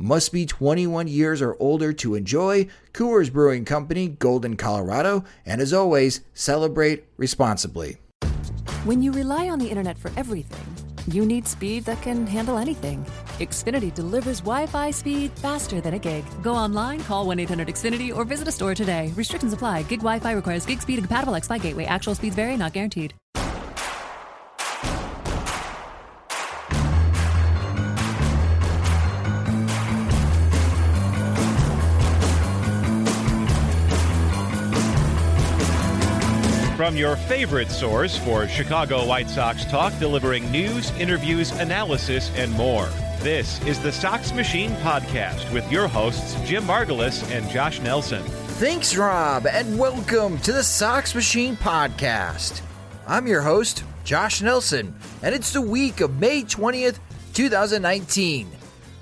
Must be 21 years or older to enjoy. Coors Brewing Company, Golden, Colorado. And as always, celebrate responsibly. When you rely on the internet for everything, you need speed that can handle anything. Xfinity delivers Wi Fi speed faster than a gig. Go online, call 1 800 Xfinity, or visit a store today. Restrictions apply. Gig Wi Fi requires gig speed and compatible X Fi gateway. Actual speeds vary, not guaranteed. From your favorite source for Chicago White Sox talk, delivering news, interviews, analysis, and more. This is the Sox Machine Podcast with your hosts, Jim Margalus and Josh Nelson. Thanks, Rob, and welcome to the Sox Machine Podcast. I'm your host, Josh Nelson, and it's the week of May 20th, 2019.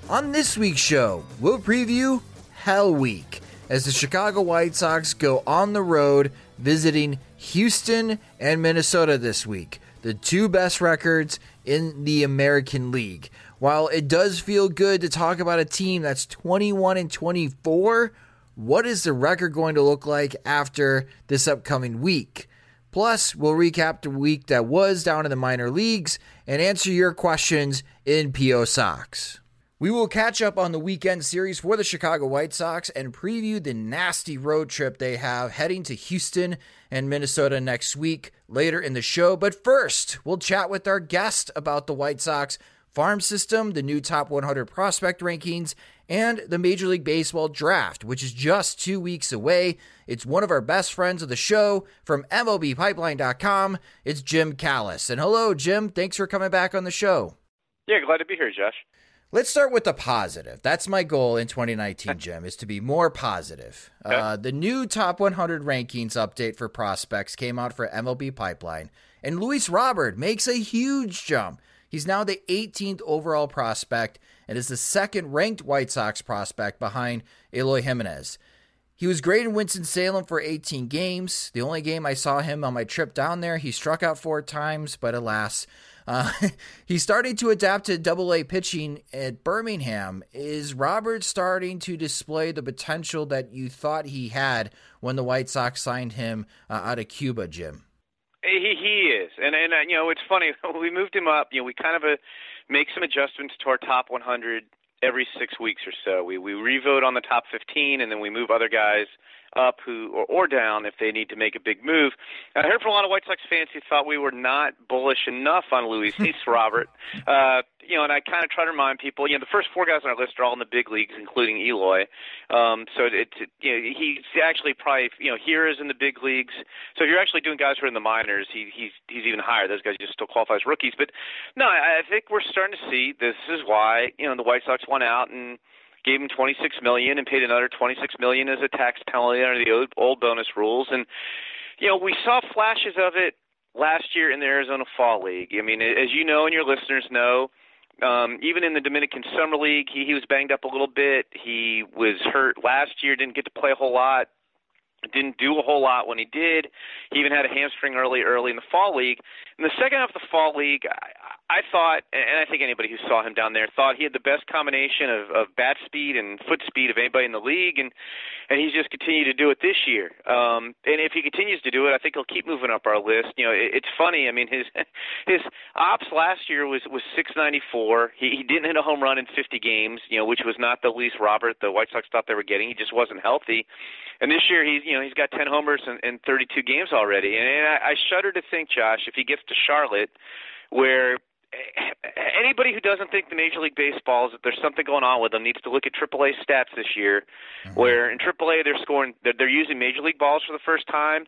On this week's show, we'll preview Hell Week as the Chicago White Sox go on the road visiting Houston and Minnesota this week, the two best records in the American League. While it does feel good to talk about a team that's 21 and 24, what is the record going to look like after this upcoming week? Plus, we'll recap the week that was down in the minor leagues and answer your questions in PO Sox. We will catch up on the weekend series for the Chicago White Sox and preview the nasty road trip they have heading to Houston and Minnesota next week later in the show. But first, we'll chat with our guest about the White Sox farm system, the new top 100 prospect rankings, and the Major League Baseball draft, which is just two weeks away. It's one of our best friends of the show from MLBpipeline.com. It's Jim Callis. And hello, Jim. Thanks for coming back on the show. Yeah, glad to be here, Josh. Let's start with the positive. That's my goal in 2019, Jim, is to be more positive. Okay. Uh, the new top 100 rankings update for prospects came out for MLB Pipeline, and Luis Robert makes a huge jump. He's now the 18th overall prospect and is the second ranked White Sox prospect behind Eloy Jimenez. He was great in Winston-Salem for 18 games. The only game I saw him on my trip down there, he struck out four times, but alas, uh, he's starting to adapt to double A pitching at Birmingham. Is Robert starting to display the potential that you thought he had when the White Sox signed him uh, out of Cuba, Jim? He he is, and and uh, you know it's funny. we moved him up. You know, we kind of uh, make some adjustments to our top 100 every six weeks or so. We we revote on the top 15, and then we move other guys up who or, or down if they need to make a big move. I heard from a lot of White Sox fans who thought we were not bullish enough on Luis Robert. Uh, you know, and I kind of try to remind people, you know, the first four guys on our list are all in the big leagues, including Eloy. Um, so it's, it, you know, he's actually probably, you know, here is in the big leagues. So if you're actually doing guys who are in the minors, he, he's he's even higher. Those guys just still qualify as rookies. But no, I, I think we're starting to see this is why you know the White Sox went out and gave him 26 million and paid another 26 million as a tax penalty under the old, old bonus rules. And you know, we saw flashes of it last year in the Arizona Fall League. I mean, as you know and your listeners know, um, even in the Dominican Summer League, he, he was banged up a little bit. He was hurt last year, didn't get to play a whole lot didn't do a whole lot when he did. He even had a hamstring early, early in the fall league. In the second half of the fall league, I, I thought, and I think anybody who saw him down there thought he had the best combination of, of bat speed and foot speed of anybody in the league, and and he's just continued to do it this year. Um, and if he continues to do it, I think he'll keep moving up our list. You know, it, it's funny. I mean, his his ops last year was was 694. He he didn't hit a home run in 50 games, you know, which was not the Luis Robert the White Sox thought they were getting. He just wasn't healthy. And this year he's you know he's got 10 homers in, in 32 games already. And, and I, I shudder to think, Josh, if he gets to Charlotte where anybody who doesn't think the Major League Baseball is that there's something going on with them needs to look at AAA stats this year, mm-hmm. where in AAA they're scoring they're, they're using Major League balls for the first time.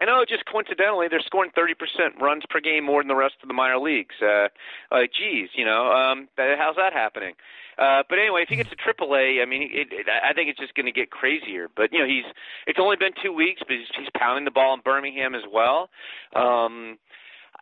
And oh, just coincidentally, they're scoring 30% runs per game more than the rest of the minor leagues. Uh, like, geez, you know, um, how's that happening? Uh, but anyway, if he gets to AAA, I mean, it, it, I think it's just going to get crazier. But you know, he's it's only been two weeks, but he's, he's pounding the ball in Birmingham as well. Um,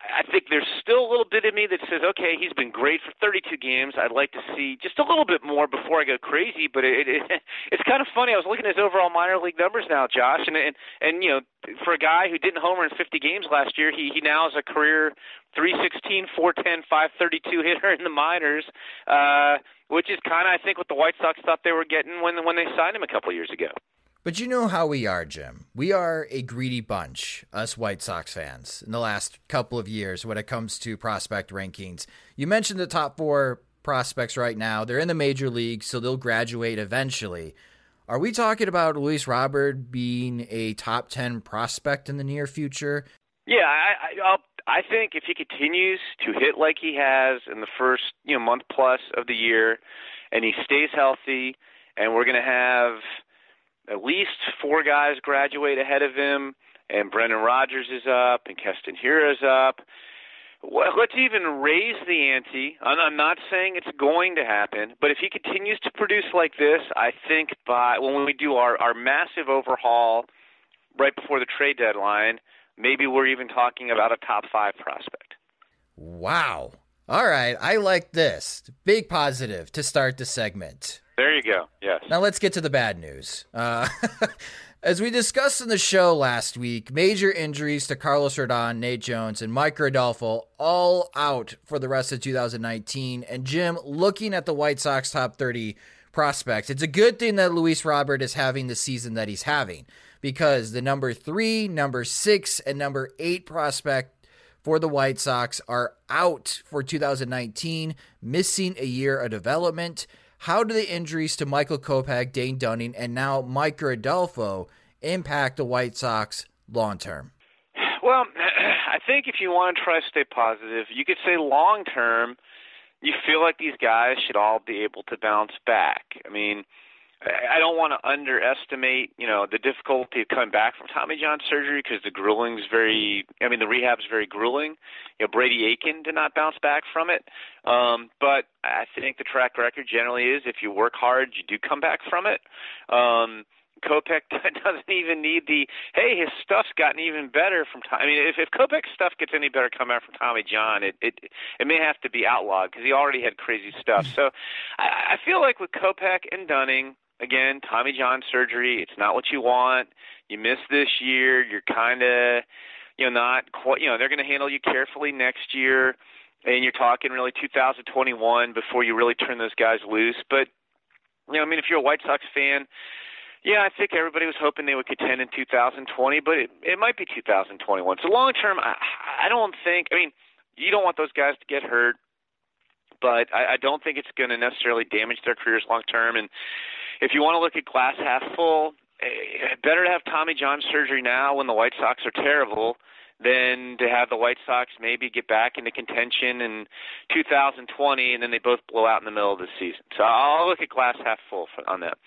I think there's still a little bit of me that says, okay, he's been great for 32 games. I'd like to see just a little bit more before I go crazy. But it, it, it's kind of funny. I was looking at his overall minor league numbers now, Josh, and and and you know, for a guy who didn't homer in 50 games last year, he he now is a career 316, 410, 532 hitter in the minors, uh, which is kind of I think what the White Sox thought they were getting when when they signed him a couple years ago. But you know how we are, Jim. We are a greedy bunch, us White Sox fans, in the last couple of years when it comes to prospect rankings. You mentioned the top four prospects right now. They're in the major league, so they'll graduate eventually. Are we talking about Luis Robert being a top 10 prospect in the near future? Yeah, I, I, I think if he continues to hit like he has in the first you know month plus of the year, and he stays healthy, and we're going to have – at least four guys graduate ahead of him, and Brendan Rodgers is up, and Keston Hiura is up. Well, let's even raise the ante. I'm not saying it's going to happen, but if he continues to produce like this, I think by when we do our, our massive overhaul right before the trade deadline, maybe we're even talking about a top five prospect. Wow. All right. I like this. Big positive to start the segment. There you go. Yes. Now let's get to the bad news. Uh, as we discussed in the show last week, major injuries to Carlos Rodon, Nate Jones, and Micker Adolfo all out for the rest of 2019. And Jim, looking at the White Sox top 30 prospects, it's a good thing that Luis Robert is having the season that he's having because the number three, number six, and number eight prospect for the White Sox are out for 2019, missing a year of development. How do the injuries to Michael Kopech, Dane Dunning, and now Micker Adolfo impact the White Sox long term? Well, I think if you want to try to stay positive, you could say long term, you feel like these guys should all be able to bounce back. I mean, I don't want to underestimate, you know, the difficulty of coming back from Tommy John surgery because the grueling's very, I mean, the rehab's very grueling. You know, Brady Aiken did not bounce back from it. Um, but I think the track record generally is if you work hard, you do come back from it. Um, Kopech doesn't even need the hey, his stuff's gotten even better from Tommy. I mean, if if Kopech's stuff gets any better coming out from Tommy John, it it it may have to be outlawed because he already had crazy stuff. So I, I feel like with Kopech and Dunning, again, Tommy John surgery. It's not what you want. You missed this year. You're kind of, you know, not quite. You know, they're going to handle you carefully next year, and you're talking really 2021 before you really turn those guys loose. But you know, I mean, if you're a White Sox fan. Yeah, I think everybody was hoping they would contend in 2020, but it, it might be 2021. So long term, I, I don't think. I mean, you don't want those guys to get hurt, but I, I don't think it's going to necessarily damage their careers long term. And if you want to look at glass half full, eh, better to have Tommy John surgery now when the White Sox are terrible than to have the White Sox maybe get back into contention in 2020 and then they both blow out in the middle of the season. So I'll look at glass half full on that.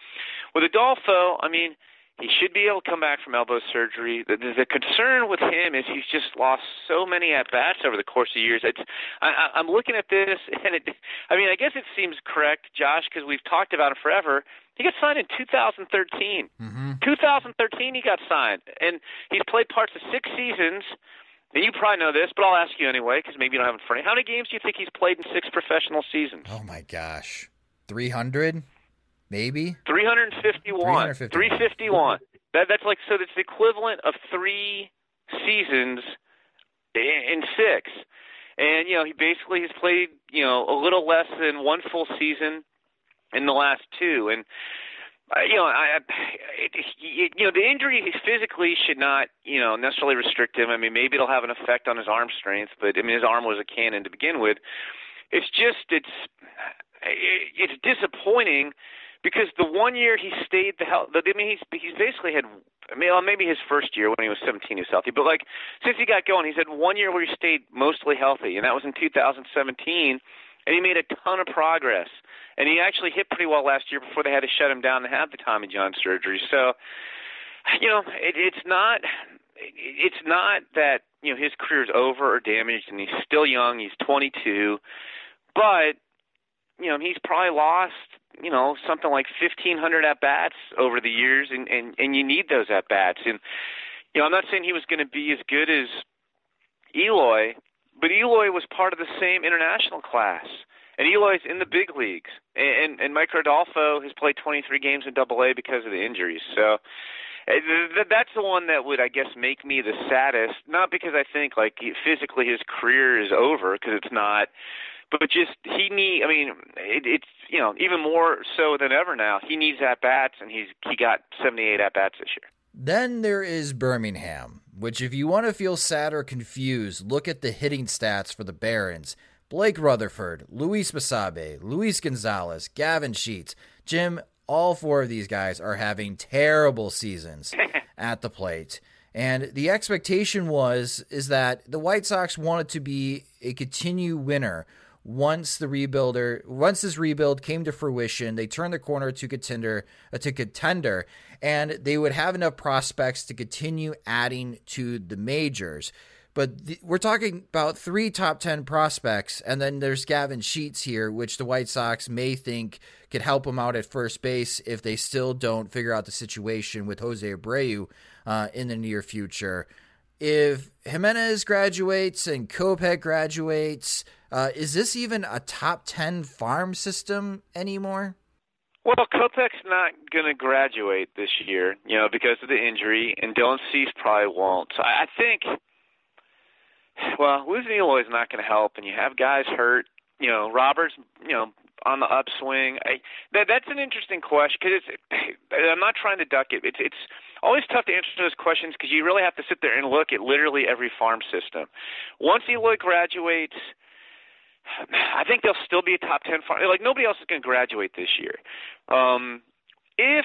With Adolfo, I mean, he should be able to come back from elbow surgery. The, the, the concern with him is he's just lost so many at bats over the course of years. It's, I, I'm looking at this, and it, I mean, I guess it seems correct, Josh, because we've talked about it forever. He got signed in 2013. Mm-hmm. 2013, he got signed, and he's played parts of six seasons. And you probably know this, but I'll ask you anyway because maybe you don't have it in front of you. How many games do you think he's played in six professional seasons? Oh my gosh, 300 maybe 351. 351. That that's like so. That's the equivalent of three seasons in six. and you know he basically has played you know a little less than one full season in the last two, and uh, you know, I, it, it, you know, the injury physically should not, you know, necessarily restrict him. I mean, maybe it'll have an effect on his arm strength, but I mean, his arm was a cannon to begin with. It's just, it's, it's disappointing because the one year he stayed the hell. I mean, he's he's basically had. I mean, maybe his first year when he was 17 he was healthy, but like since he got going, he's had one year where he stayed mostly healthy, and that was in 2017, and he made a ton of progress and he actually hit pretty well last year before they had to shut him down to have the Tommy John surgery. So, you know, it, it's not it's not that you know his career's over or damaged, and he's still young. He's 22, but you know he's probably lost you know something like 1500 at bats over the years, and and and you need those at bats. And you know I'm not saying he was going to be as good as Eloy, but Eloy was part of the same international class and Eloy's in the big leagues, and and Micker Adolfo has played 23 games in Double A because of the injuries. So eh, that's the one that would, I guess, make me the saddest. Not because I think like physically his career is over, because it's not, but just he need. I mean, it, it's you know even more so than ever now. He needs at bats, and he's he got 78 at bats this year. Then there is Birmingham, which if you want to feel sad or confused, look at the hitting stats for the Barons. Blake Rutherford, Luis Basabe, Luis Gonzalez, Gavin Sheets, Jim, all four of these guys are having terrible seasons at the plate. And the expectation was is that the White Sox wanted to be a continue winner once the rebuilder once this rebuild came to fruition, they turned the corner to contender uh, to contender, and they would have enough prospects to continue adding to the majors. But the, we're talking about three top 10 prospects, and then there's Gavin Sheets here, which the White Sox may think could help them out at first base if they still don't figure out the situation with Jose Abreu uh, in the near future. If Jimenez graduates and Kopech graduates, uh, is this even a top 10 farm system anymore? Well, Kopech's not going to graduate this year, you know, because of the injury, and Dylan Cease probably won't. So I think – well, losing Eloy is not going to help, and you have guys hurt. You know, Roberts, you know, on the upswing. I, that that's an interesting question because it's. I'm not trying to duck it. It's it's always tough to answer those questions because you really have to sit there and look at literally every farm system. Once Eloy graduates. I think they'll still be a top ten farm. Like nobody else is going to graduate this year. Um, if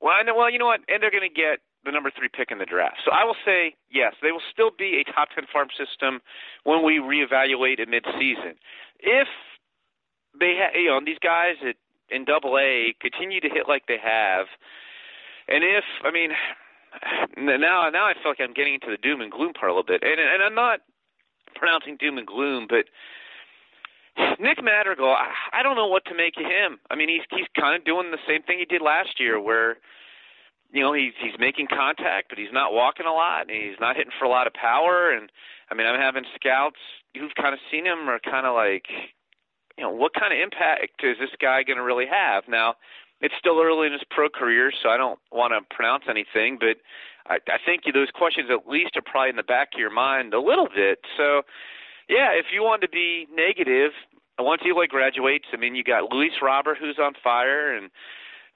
well, I know. Well, you know what? And they're going to get the number three pick in the draft. So I will say yes, they will still be a top ten farm system when we reevaluate at midseason. If they have, you know, these guys at, in Double A continue to hit like they have, and if I mean, now now I feel like I'm getting into the doom and gloom part a little bit, and and I'm not pronouncing doom and gloom, but. Nick Madrigal, I, I don't know what to make of him. I mean, he's he's kind of doing the same thing he did last year, where you know he's he's making contact, but he's not walking a lot. And he's not hitting for a lot of power. And I mean, I'm having scouts who've kind of seen him are kind of like, you know, what kind of impact is this guy going to really have? Now, it's still early in his pro career, so I don't want to pronounce anything, but I, I think those questions at least are probably in the back of your mind a little bit. So, yeah, if you want to be negative, once Eloy graduates, I mean, you got Luis Robert who's on fire, and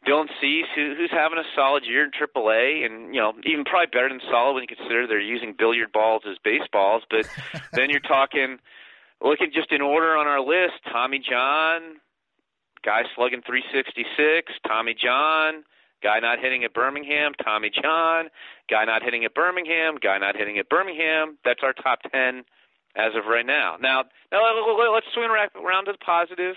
Dylan Cease, who, who's having a solid year in AAA, and you know even probably better than solid when you consider they're using billiard balls as baseballs. But then you're talking, looking just in order on our list: Tommy John, guy slugging 366, Tommy John, guy not hitting at Birmingham, Tommy John, guy not hitting at Birmingham, guy not hitting at Birmingham. That's our top ten as of right now. Now, now let's swing around to the positive.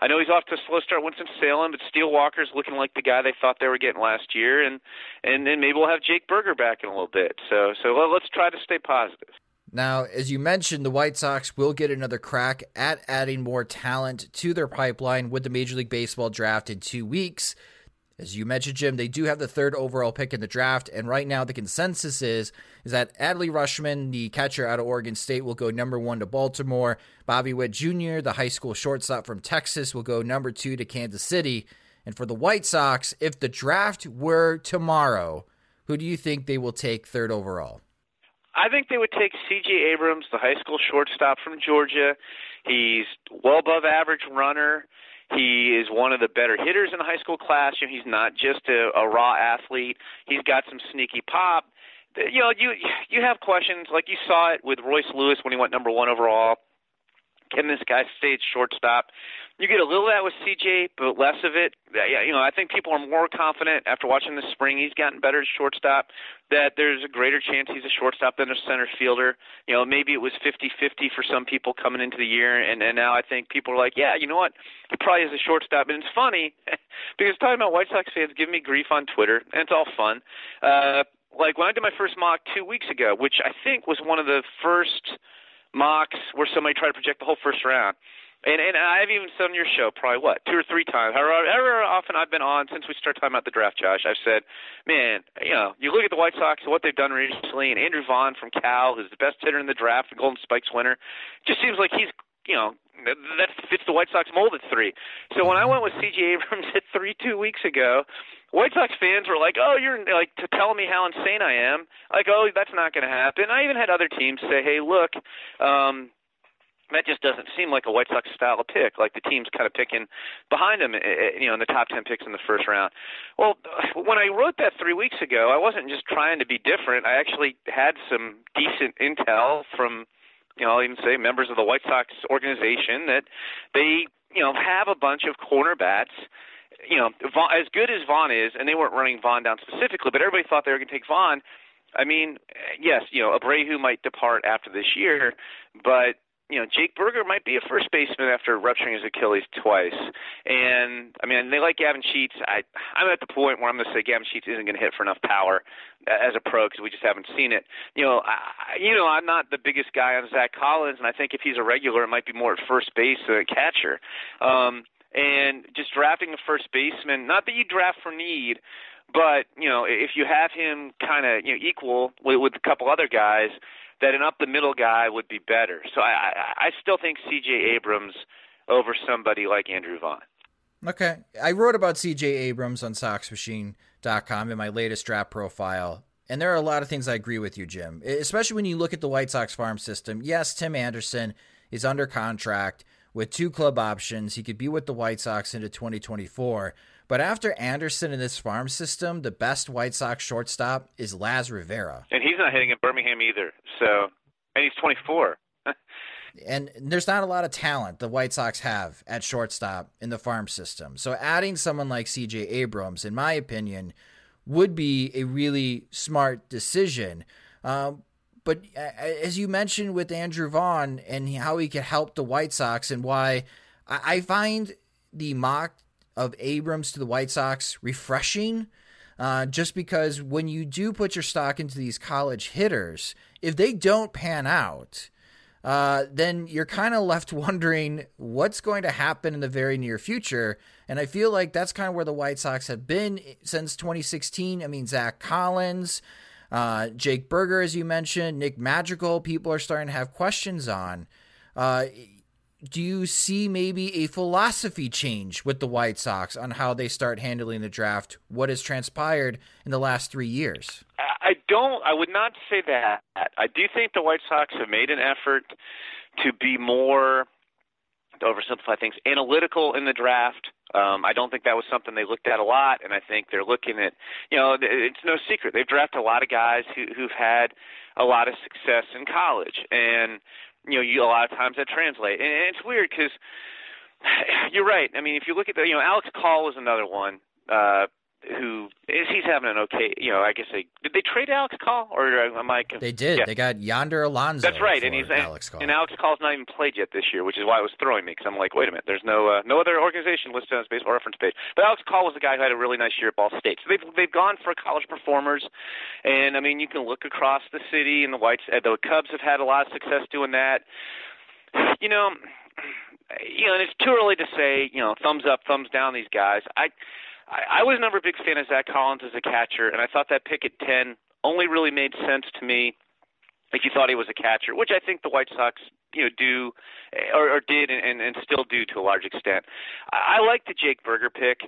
I know he's off to a slow start, Winston Salem, but Steele Walker's looking like the guy they thought they were getting last year, and and then maybe we'll have Jake Burger back in a little bit. So so let's try to stay positive. Now, as you mentioned, the White Sox will get another crack at adding more talent to their pipeline with the Major League Baseball draft in two weeks. As you mentioned, Jim, they do have the third overall pick in the draft, and right now the consensus is is that Adley Rutschman, the catcher out of Oregon State, will go number one to Baltimore. Bobby Witt Jr., the high school shortstop from Texas, will go number two to Kansas City. And for the White Sox, if the draft were tomorrow, who do you think they will take third overall? I think they would take C.J. Abrams, the high school shortstop from Georgia. He's well above average runner. He is one of the better hitters in the high school class. You know, he's not just a, a raw athlete. He's got some sneaky pop. You know, you you have questions like you saw it with Royce Lewis when he went number one overall. Can this guy stay at shortstop? You get a little of that with CJ, but less of it. Yeah, you know, I think people are more confident after watching this spring. He's gotten better at shortstop. That there's a greater chance he's a shortstop than a center fielder. You know, maybe it was 50-50 for some people coming into the year, and and now I think people are like, yeah, you know what, he probably is a shortstop. And it's funny because talking about White Sox fans give me grief on Twitter, and it's all fun. Uh, like when I did my first mock two weeks ago, which I think was one of the first mocks where somebody tried to project the whole first round. And and I've even said on your show probably what two or three times, however often I've been on since we started talking about the draft, Josh. I've said, man, you know, you look at the White Sox and what they've done recently, and Andrew Vaughn from Cal, who's the best hitter in the draft, the Golden Spikes winner, just seems like he's you know that fits the White Sox mold at three. So when I went with C.J. Abrams at three two weeks ago, White Sox fans were like, "Oh, you're like to tell me how insane I am." Like, "Oh, that's not going to happen." I even had other teams say, "Hey, look, um, that just doesn't seem like a White Sox style of pick. Like the team's kind of picking behind them, eh, eh, you know, in the top ten picks in the first round. Well, when I wrote that three weeks ago, I wasn't just trying to be different. I actually had some decent intel from, you know, I'll even say members of the White Sox organization that they, you know, have a bunch of corner bats. You know, Vaughn, as good as Vaughn is, and they weren't running Vaughn down specifically, but everybody thought they were going to take Vaughn. I mean, yes, you know, Abreu might depart after this year, but you know, Jake Burger might be a first baseman after rupturing his Achilles twice. And I mean, they like Gavin Sheets. I I'm at the point where I'm going to say Gavin Sheets isn't going to hit for enough power as a pro because we just haven't seen it. You know, I, you know, I'm not the biggest guy on Zach Collins, and I think if he's a regular, it might be more at first base than a catcher. Um, and just drafting a first baseman, not that you draft for need, but you know, if you have him kind of you know equal with, with a couple other guys that an up the middle guy would be better. So I, I, I still think C.J. Abrams over somebody like Andrew Vaughn. Okay. I wrote about CJ Abrams on SoxMachine.com in my latest draft profile. And there are a lot of things I agree with you, Jim, especially when you look at the White Sox farm system. Yes, Tim Anderson is under contract with two club options. He could be with the White Sox into 2024. But after Anderson in this farm system, the best White Sox shortstop is Laz Rivera. And he's not hitting in Birmingham either. So, and he's 24. and there's not a lot of talent the White Sox have at shortstop in the farm system. So adding someone like CJ Abrams, in my opinion, would be a really smart decision. Um, but as you mentioned with Andrew Vaughn and how he could help the White Sox and why I find the mock of Abrams to the White Sox refreshing. Uh, just because when you do put your stock into these college hitters, if they don't pan out, uh, then you're kind of left wondering what's going to happen in the very near future. And I feel like that's kind of where the White Sox have been since 2016. I mean, Zach Collins, uh, Jake Burger, as you mentioned, Nick Madrigal, people are starting to have questions on. Uh, do you see maybe a philosophy change with the White Sox on how they start handling the draft? What has transpired in the last three years? I don't. I would not say that. I do think the White Sox have made an effort to be more, to oversimplify things, analytical in the draft. Um, I don't think that was something they looked at a lot, and I think they're looking at. You know, it's no secret they've drafted a lot of guys who, who've had a lot of success in college, and you know, you, a lot of times that translate, and it's weird because you're right. I mean, if you look at the, you know, Alex Call was another one. Uh, who is he's having an okay you know i guess they did they trade alex call? Or am i they did. yeah. they got yonder alonso that's right and he's alex call. and alex call's not even played yet this year which is why it was throwing me because i'm like wait a minute there's no uh, no other organization listed on his baseball reference page. But alex call was the guy who had a really nice year at ball state. So they've they've gone for college performers and i mean you can look across the city and the whites uh, the cubs have had a lot of success doing that. You know you know and it's too early to say you know thumbs up thumbs down these guys. I I, I was never a big fan of Zach Collins as a catcher, and I thought that pick at ten only really made sense to me if you thought he was a catcher, which I think the White Sox you know do or, or did and, and still do to a large extent. I, I like the Jake Burger pick.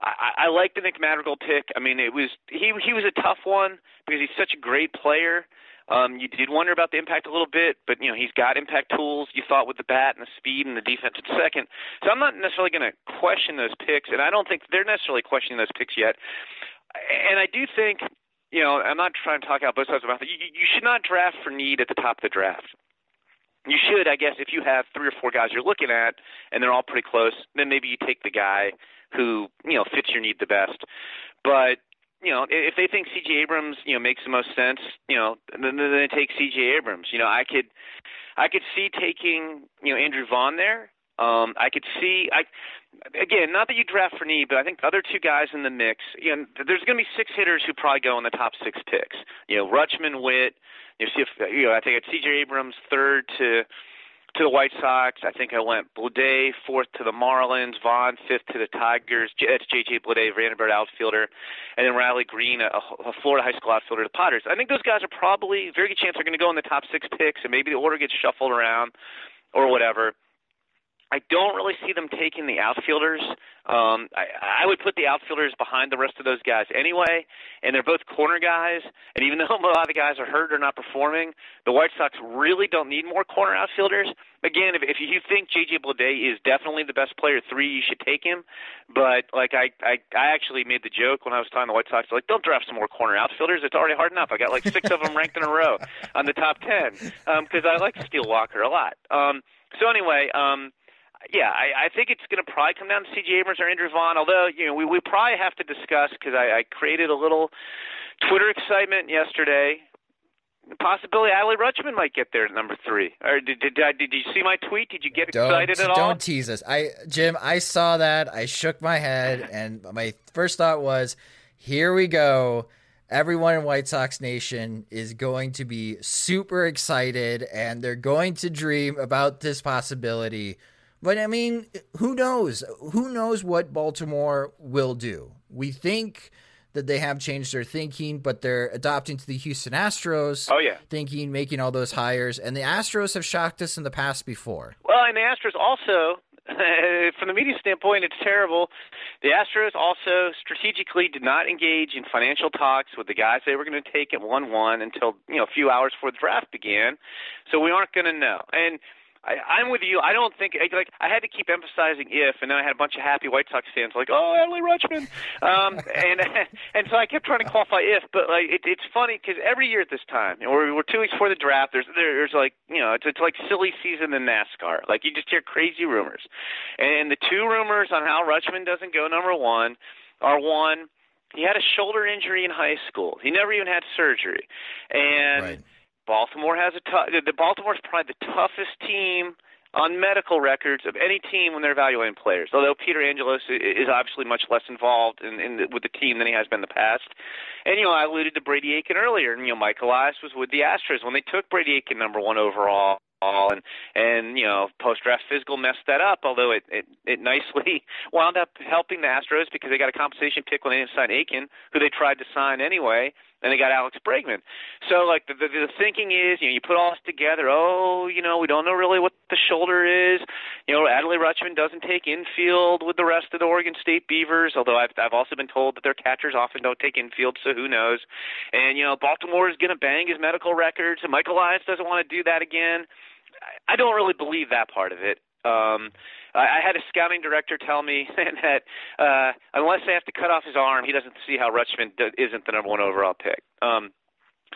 I, I like the Nick Madrigal pick. I mean, it was he he was a tough one because he's such a great player. Um, you did wonder about the impact a little bit, but you know he's got impact tools. You thought with the bat and the speed and the defense at second. So I'm not necessarily going to question those picks, and I don't think they're necessarily questioning those picks yet. And I do think, you know, I'm not trying to talk out both sides of the mouth. You, you should not draft for need at the top of the draft. You should, I guess, if you have three or four guys you're looking at and they're all pretty close, then maybe you take the guy who you know fits your need the best. But you know, if they think C.J. Abrams, you know, makes the most sense, you know, then, they take C.J. Abrams. You know, I could, I could see taking, you know, Andrew Vaughn there. Um, I could see, I, again, not that you draft for need, but I think other two guys in the mix. You know, there's going to be six hitters who probably go in the top six picks. You know, Rutschman, Witt. You know, see if you know. I think it's C.J. Abrams third to to the White Sox. I think I went Bleday fourth to the Marlins, Vaughn fifth to the Tigers. It's J.J. Bleday, Vanderbilt outfielder, and then Riley Greene, a, a Florida high school outfielder to the Padres. I think those guys are probably very good chance they're going to go in the top six picks, and maybe the order gets shuffled around or whatever. I don't really see them taking the outfielders. Um, I, I would put the outfielders behind the rest of those guys anyway, and they're both corner guys. And even though a lot of the guys are hurt or not performing, the White Sox really don't need more corner outfielders. Again, if, if you think JJ Bleday is definitely the best player three, you should take him. But like I, I, I actually made the joke when I was talking to the White Sox, like don't draft some more corner outfielders. It's already hard enough. I got like six of them ranked in a row on the top ten because um, I like Steele Walker a lot. Um, so anyway. Um, yeah, I, I think it's going to probably come down to C.J. Abrams or Andrew Vaughn. Although you know, we we probably have to discuss because I, I created a little Twitter excitement yesterday. The possibility Adley Rutschman might get there at number three. Or did did, did, did you see my tweet? Did you get don't, excited at all? Don't tease us. I Jim, I saw that. I shook my head, and my first thought was, "Here we go." Everyone in White Sox Nation is going to be super excited, and they're going to dream about this possibility but I mean, who knows? Who knows what Baltimore will do? We think that they have changed their thinking, but they're adopting to the Houston Astros. Oh yeah, thinking, making all those hires, and the Astros have shocked us in the past before. Well, and the Astros also, from the media standpoint, it's terrible. The Astros also strategically did not engage in financial talks with the guys they were going to take at one-one until you know a few hours before the draft began, so we aren't going to know. And I, I'm with you. I don't think like I had to keep emphasizing if, and then I had a bunch of happy White Sox fans like, "Oh, Adley Rutschman," um, and and so I kept trying to qualify if, but like it, it's funny because every year at this time, know, we're, we're two weeks before the draft. There's there's like you know it's it's like silly season in NASCAR. Like you just hear crazy rumors, and the two rumors on how Rutschman doesn't go number one are one. He had a shoulder injury in high school. He never even had surgery, and. Right Baltimore has a tough. The Baltimore's probably the toughest team on medical records of any team when they're evaluating players. Although Peter Angelos is obviously much less involved in, in the, with the team than he has been in the past. And you know, I alluded to Brady Aiken earlier. And you know, Mike Elias was with the Astros when they took Brady Aiken number one overall and and you know post draft physical messed that up although it, it it nicely wound up helping the Astros because they got a compensation pick when they didn't sign Aiken who they tried to sign anyway and they got Alex Bregman. So like the, the the thinking is, you know, you put all this together. Oh, you know, we don't know really what the shoulder is. You know, Adley Rutschman doesn't take infield with the rest of the Oregon State Beavers. Although I've I've also been told that their catchers often don't take infield, so who knows? And you know, Baltimore is going to bang his medical records, and Michael Elias doesn't want to do that again. I don't really believe that part of it. Um, I, I had a scouting director tell me that uh, unless they have to cut off his arm, he doesn't see how Rutschman d- isn't the number one overall pick. Um,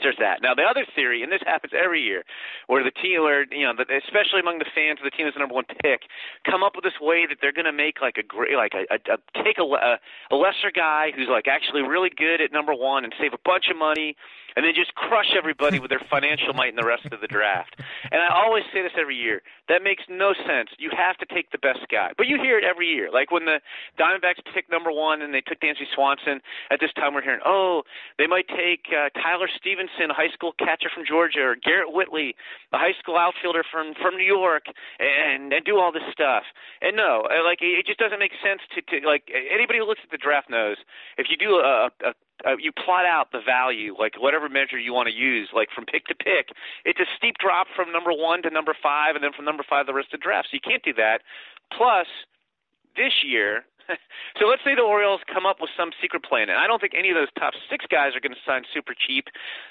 there's that. Now the other theory, and this happens every year, where the team, where you know, especially among the fans of the team that's the number one pick, come up with this way that they're going to make like a great, like a, a, a take a, a lesser guy who's like actually really good at number one and save a bunch of money and then just crush everybody with their financial might in the rest of the draft. And I always say this every year. That makes no sense. You have to take the best guy. But you hear it every year. Like when the Diamondbacks picked number one and they took Dansby Swanson, at this time we're hearing, oh, they might take uh, Tyler Stephenson, a high school catcher from Georgia, or Garrett Whitley, a high school outfielder from from New York, and and do all this stuff. And no, uh, like it just doesn't make sense to, to like anybody who looks at the draft knows if you do a, a uh, you plot out the value, like whatever measure you want to use, like from pick to pick. It's a steep drop from number one to number five, and then from number five the rest of the draft. So you can't do that. Plus, this year, so let's say the Orioles come up with some secret plan, and I don't think any of those top six guys are going to sign super cheap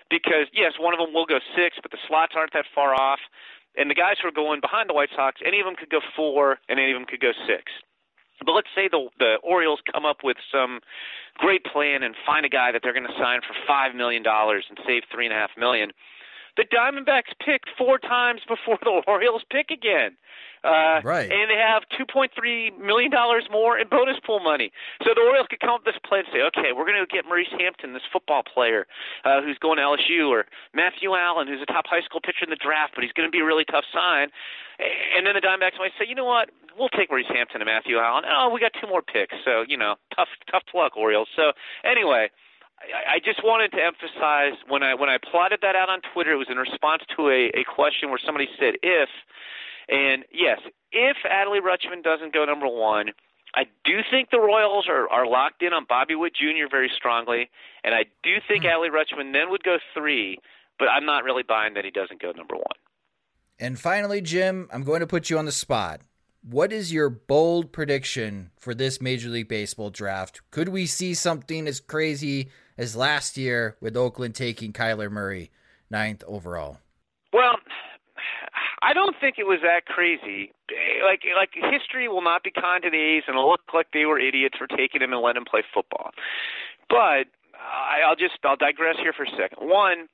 because yes, one of them will go six, but the slots aren't that far off, and the guys who are going behind the White Sox, any of them could go four, and any of them could go six. But let's say the the Orioles come up with some great plan and find a guy that they're going to sign for five million dollars and save three and a half million. The Diamondbacks picked four times before the Orioles pick again. Uh, right. And they have $2.3 million more in bonus pool money. So the Orioles could come up with this plan and say, okay, we're going to get Maurice Hampton, this football player uh, who's going to LSU, or Matthew Allen, who's a top high school pitcher in the draft, but he's going to be a really tough sign. And then the Diamondbacks might say, you know what, we'll take Maurice Hampton and Matthew Allen. Oh, we got two more picks. So, you know, tough, tough luck, Orioles. So, anyway. I just wanted to emphasize when I when I plotted that out on Twitter, it was in response to a, a question where somebody said if and yes, if Adley Rutschman doesn't go number one, I do think the Royals are, are locked in on Bobby Witt Jr. very strongly, and I do think mm. Adley Rutschman then would go three, but I'm not really buying that he doesn't go number one. And finally, Jim, I'm going to put you on the spot. What is your bold prediction for this Major League Baseball draft? Could we see something as crazy as last year with Oakland taking Kyler Murray ninth overall? Well, I don't think it was that crazy. Eh, like like history will not be kind to the A's, and look like they were idiots for taking him and letting him play football. But I, I'll just I'll digress here for a second. One,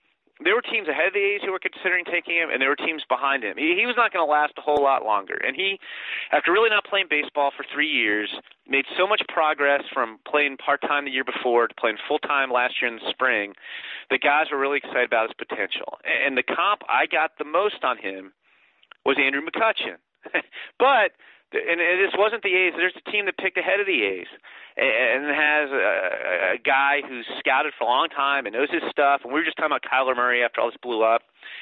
there were teams ahead of the A's who were considering taking him, and there were teams behind him. He, he was not going to last a whole lot longer. And he, after really not playing baseball for three years, made so much progress from playing part time the year before to playing full time last year in the spring. The guys were really excited about his potential. And the comp I got the most on him was Andrew McCutchen. but and this wasn't the A's. There's a team that picked ahead of the A's and has a, a guy who's scouted for a long time and knows his stuff. And we were just talking about Kyler Murray after all this blew up,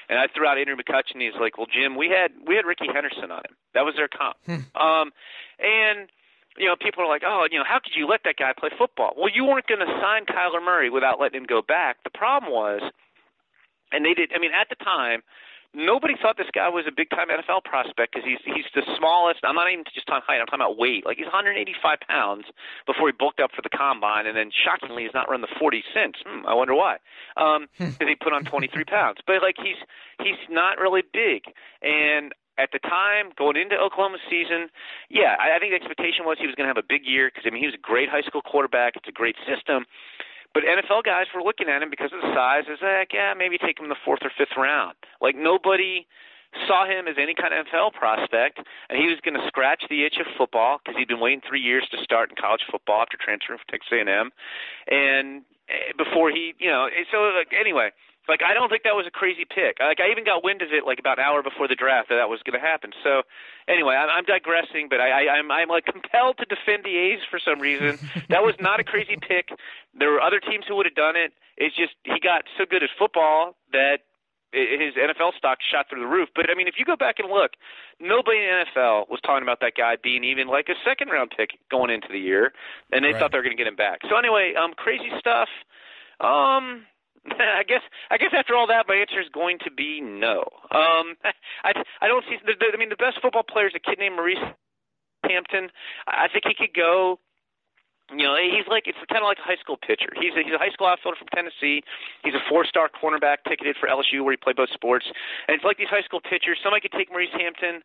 and I threw out Andrew McCutchen. He's like, "Well, Jim, we had we had Rickey Henderson on him. That was their comp." Hmm. um, and you know, people are like, "Oh, you know, how could you let that guy play football?" Well, you weren't going to sign Kyler Murray without letting him go back. The problem was, and they did. I mean, at the time nobody thought this guy was a big time NFL prospect because he's he's the smallest. I'm not even just talking height. I'm talking about weight. Like he's 185 pounds before he bulked up for the combine, and then shockingly, he's not run the 40 since. Hmm, I wonder why. Um, because he put on 23 pounds. But like he's he's not really big, and at the time going into Oklahoma season, yeah, I, I think the expectation was he was going to have a big year because I mean he was a great high school quarterback. It's a great system. But NFL guys were looking at him because of the size. Is like, yeah, maybe take him in the fourth or fifth round. Like nobody saw him as any kind of NFL prospect, and he was going to scratch the itch of football because he'd been waiting three years to start in college football after transferring from Texas A&M, and eh, before he, you know, so like anyway, like I don't think that was a crazy pick. Like I even got wind of it like about an hour before the draft that that was going to happen. So anyway, I'm, I'm digressing, but I, I, I'm I'm like compelled to defend the A's for some reason. that was not a crazy pick. There were other teams who would have done it. It's just he got so good at football that his NFL stock shot through the roof. But I mean, if you go back and look, nobody in the NFL was talking about that guy being even like a second round pick going into the year, and they right. thought they were going to get him back. So anyway, um, crazy stuff. Um, I guess I guess after all that, my answer is going to be no. Um, I I don't see. The, the, I mean, the best football player is a kid named Maurice Hampton. I think he could go. You know, he's like it's kind of like a high school pitcher. He's a, he's a high school outfielder from Tennessee. He's a four-star cornerback ticketed for LSU, where he played both sports. And it's like these high school pitchers. Somebody could take Maurice Hampton,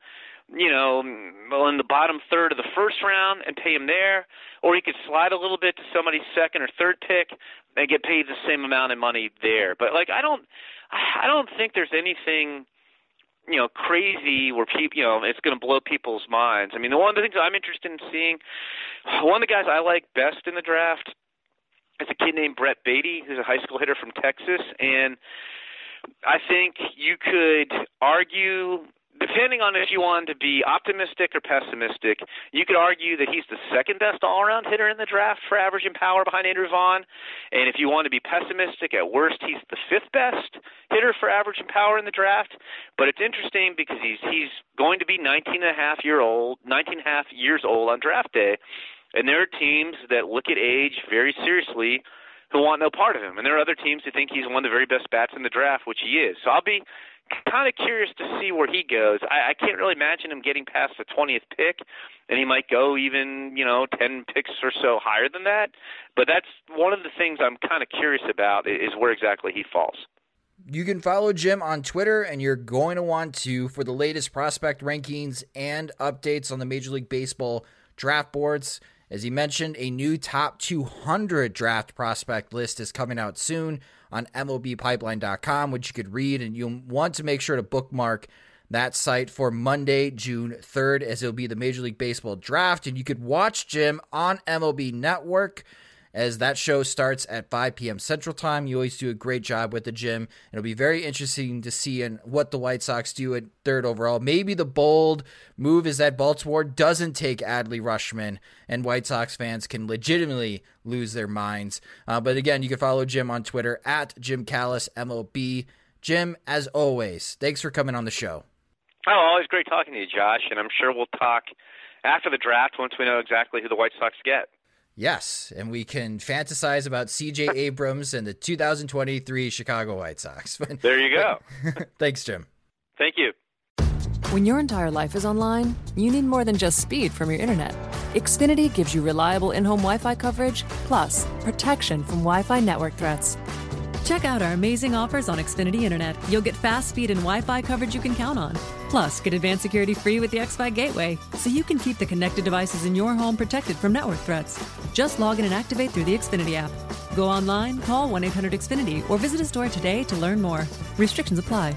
you know, well, in the bottom third of the first round and pay him there, or he could slide a little bit to somebody's second or third pick and get paid the same amount of money there. But like I don't I don't think there's anything you know crazy where people you know it's going to blow people's minds. I mean, the one of the things I'm interested in seeing, one of the guys I like best in the draft is a kid named Brett Baty, who's a high school hitter from Texas, and I think you could argue depending on if you want to be optimistic or pessimistic, you could argue that he's the second best all around hitter in the draft for average and power behind Andrew Vaughn. And if you want to be pessimistic, at worst, he's the fifth best hitter for average and power in the draft. But it's interesting because he's he's going to be 19 and a half year old, 19 and a half years old on draft day. And there are teams that look at age very seriously who want no part of him. And there are other teams who think he's one of the very best bats in the draft, which he is. So I'll be kind of curious to see where he goes. I, I can't really imagine him getting past the 20th pick, and he might go even, you know, 10 picks or so higher than that. But that's one of the things I'm kind of curious about is where exactly he falls. You can follow Jim on Twitter, and you're going to want to for the latest prospect rankings and updates on the Major League Baseball draft boards. As he mentioned, a new top 200 draft prospect list is coming out soon on MLBpipeline.com, which you could read, and you'll want to make sure to bookmark that site for Monday, June 3rd, as it'll be the Major League Baseball draft. And you could watch Jim on MLB Network as that show starts at 5 p.m. Central Time. You always do a great job with the Jim. It'll be very interesting to see in what the White Sox do at third overall. Maybe the bold move is that Baltimore doesn't take Adley Rutschman, and White Sox fans can legitimately lose their minds. Uh, but again, you can follow Jim on Twitter at Jim Callis MLB. Jim, as always, thanks for coming on the show. Oh, always great talking to you, Josh, and I'm sure we'll talk after the draft once we know exactly who the White Sox get. Yes, and we can fantasize about CJ Abrams and the 2023 Chicago White Sox. there you go. Thanks, Jim. Thank you. When your entire life is online, you need more than just speed from your internet. Xfinity gives you reliable in home Wi Fi coverage, plus protection from Wi Fi network threats. Check out our amazing offers on Xfinity Internet. You'll get fast speed and Wi Fi coverage you can count on. Plus, get advanced security free with the XFi Gateway, so you can keep the connected devices in your home protected from network threats. Just log in and activate through the Xfinity app. Go online, call 1 800 Xfinity, or visit a store today to learn more. Restrictions apply.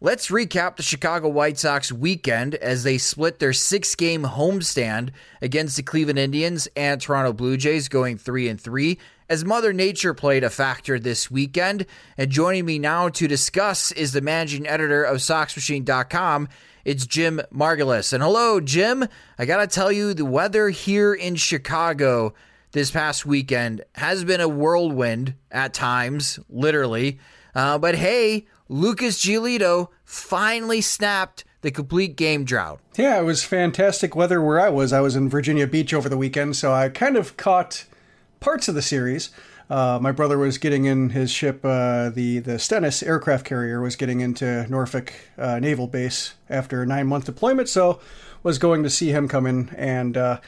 Let's recap the Chicago White Sox weekend as they split their six game homestand against the Cleveland Indians and Toronto Blue Jays, going 3 and 3 as Mother Nature played a factor this weekend. And joining me now to discuss is the managing editor of SoxMachine.com. It's Jim Margulis. And hello, Jim. I got to tell you, the weather here in Chicago this past weekend has been a whirlwind at times, literally. Uh, but hey, Lucas Giolito finally snapped the complete game drought. Yeah, it was fantastic weather where I was. I was in Virginia Beach over the weekend, so I kind of caught parts of the series. Uh, my brother was getting in his ship, uh, the the Stennis aircraft carrier was getting into Norfolk uh, Naval Base after a nine month deployment, so was going to see him come in, and uh,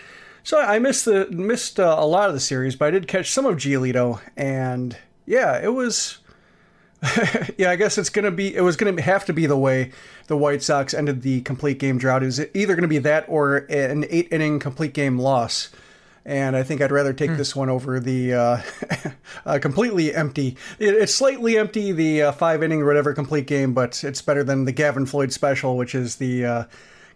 so I missed the missed uh, a lot of the series, but I did catch some of Giolito, and yeah, it was yeah, I guess it's gonna be. It was gonna have to be the way the White Sox ended the complete game drought. Is either gonna be that or an eight inning complete game loss. And I think I'd rather take hmm. this one over the uh, uh, completely empty. It, it's slightly empty, the uh, five inning or whatever complete game, but it's better than the Gavin Floyd special, which is the uh,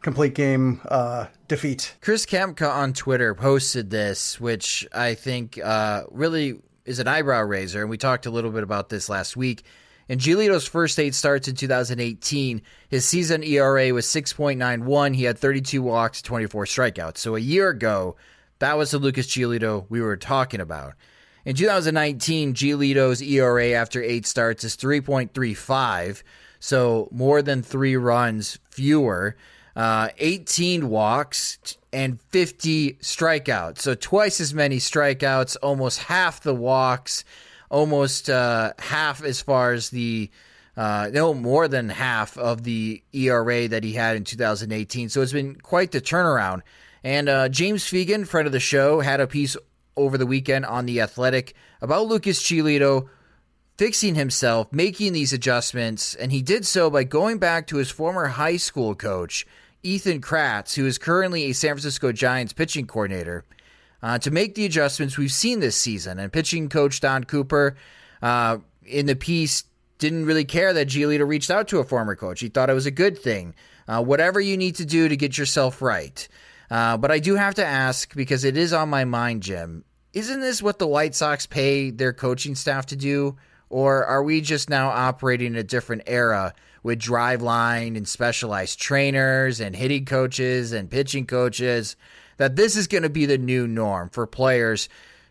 complete game uh, defeat. Chris Kamka on Twitter posted this, which I think uh, really is an eyebrow raiser, and we talked a little bit about this last week. In Giolito's first eight starts in 2018, his season ERA was 6.91. He had 32 walks, 24 strikeouts. So a year ago, that was the Lucas Giolito we were talking about. In 2019, Giolito's ERA after eight starts is 3.35, so more than three runs fewer. Uh, 18 walks, and 50 strikeouts. So twice as many strikeouts, almost half the walks, almost uh, half as far as the uh, no more than half of the ERA that he had in 2018. So it's been quite the turnaround. And uh, James Fegan, friend of the show, had a piece over the weekend on the Athletic about Lucas Giolito fixing himself, making these adjustments, and he did so by going back to his former high school coach Ethan Katz, who is currently a San Francisco Giants pitching coordinator, uh, to make the adjustments we've seen this season. And pitching coach Don Cooper uh, in the piece didn't really care that Giolito reached out to a former coach. He thought it was a good thing. Uh, whatever you need to do to get yourself right. Uh, but I do have to ask because it is on my mind, Jim. Isn't this what the White Sox pay their coaching staff to do? Or are we just now operating in a different era with driveline and specialized trainers and hitting coaches and pitching coaches that this is going to be the new norm for players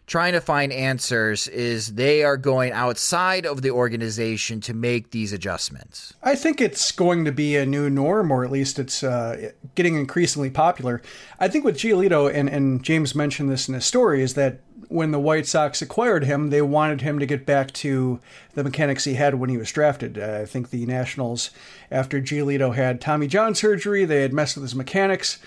trying to find answers is they are going outside of the organization to make these adjustments. I think it's going to be a new norm, or at least it's uh, getting increasingly popular. I think with Giolito, and, and James mentioned this in his story, is that when the White Sox acquired him, they wanted him to get back to the mechanics he had when he was drafted. Uh, I think the Nationals, after Giolito had Tommy John surgery, they had messed with his mechanics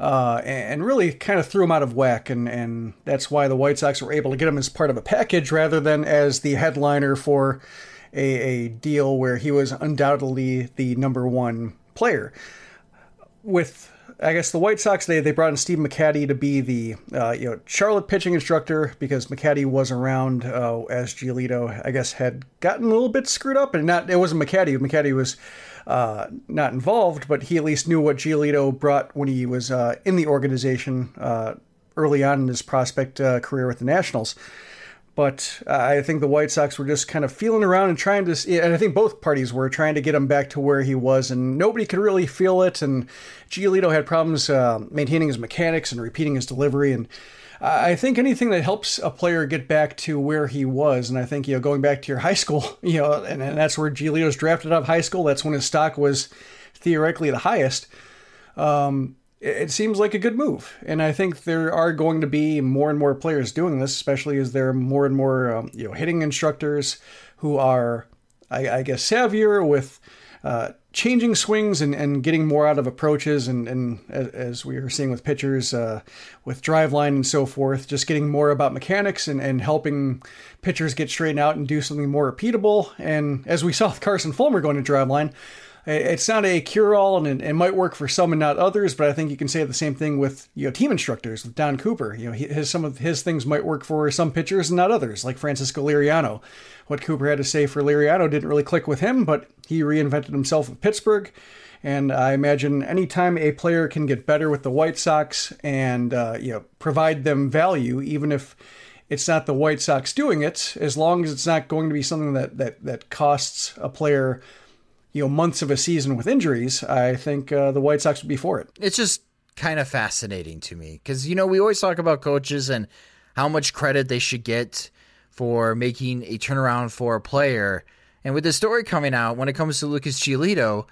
uh, and really kind of threw him out of whack. And, and that's why the White Sox were able to get him as part of a package rather than as the headliner for a, a deal where he was undoubtedly the number one player. With I guess the White Sox they, they brought in Steve McCatty to be the uh, you know Charlotte pitching instructor because McCatty was around uh, as Giolito I guess had gotten a little bit screwed up and not it wasn't McCatty McCatty was uh, not involved, but he at least knew what Giolito brought when he was uh, in the organization uh, early on in his prospect uh, career with the Nationals. But I think the White Sox were just kind of feeling around and trying to, and I think both parties were trying to get him back to where he was, and nobody could really feel it. And Giolito had problems maintaining his mechanics and repeating his delivery, and I think anything that helps a player get back to where he was, and I think you know going back to your high school, you know, and, and that's where Giolito's drafted out of high school. That's when his stock was theoretically the highest. Um, it, it seems like a good move, and I think there are going to be more and more players doing this, especially as there are more and more um, you know hitting instructors who are, I, I guess, savvier with. Uh, changing swings and, and getting more out of approaches and, and as we are seeing with pitchers uh, with Driveline and so forth just getting more about mechanics and, and helping pitchers get straightened out and do something more repeatable. And as we saw with carson fulmer going to Driveline it's not a cure-all and it, might work for some and not others but i think you can say the same thing with you know team instructors with don cooper. You know his, some of his things might work for some pitchers and not others like francisco liriano what cooper had to say for liriano didn't really click with him but he reinvented himself with pittsburgh and I imagine anytime a player can get better with the White Sox and uh, you know provide them value, even if it's not the White Sox doing it, as long as it's not going to be something that that that costs a player you know months of a season with injuries, I think uh, the White Sox would be for it. It's just kind of fascinating to me because you know we always talk about coaches and how much credit they should get for making a turnaround for a player. And with the story coming out, when it comes to Lucas Giolito,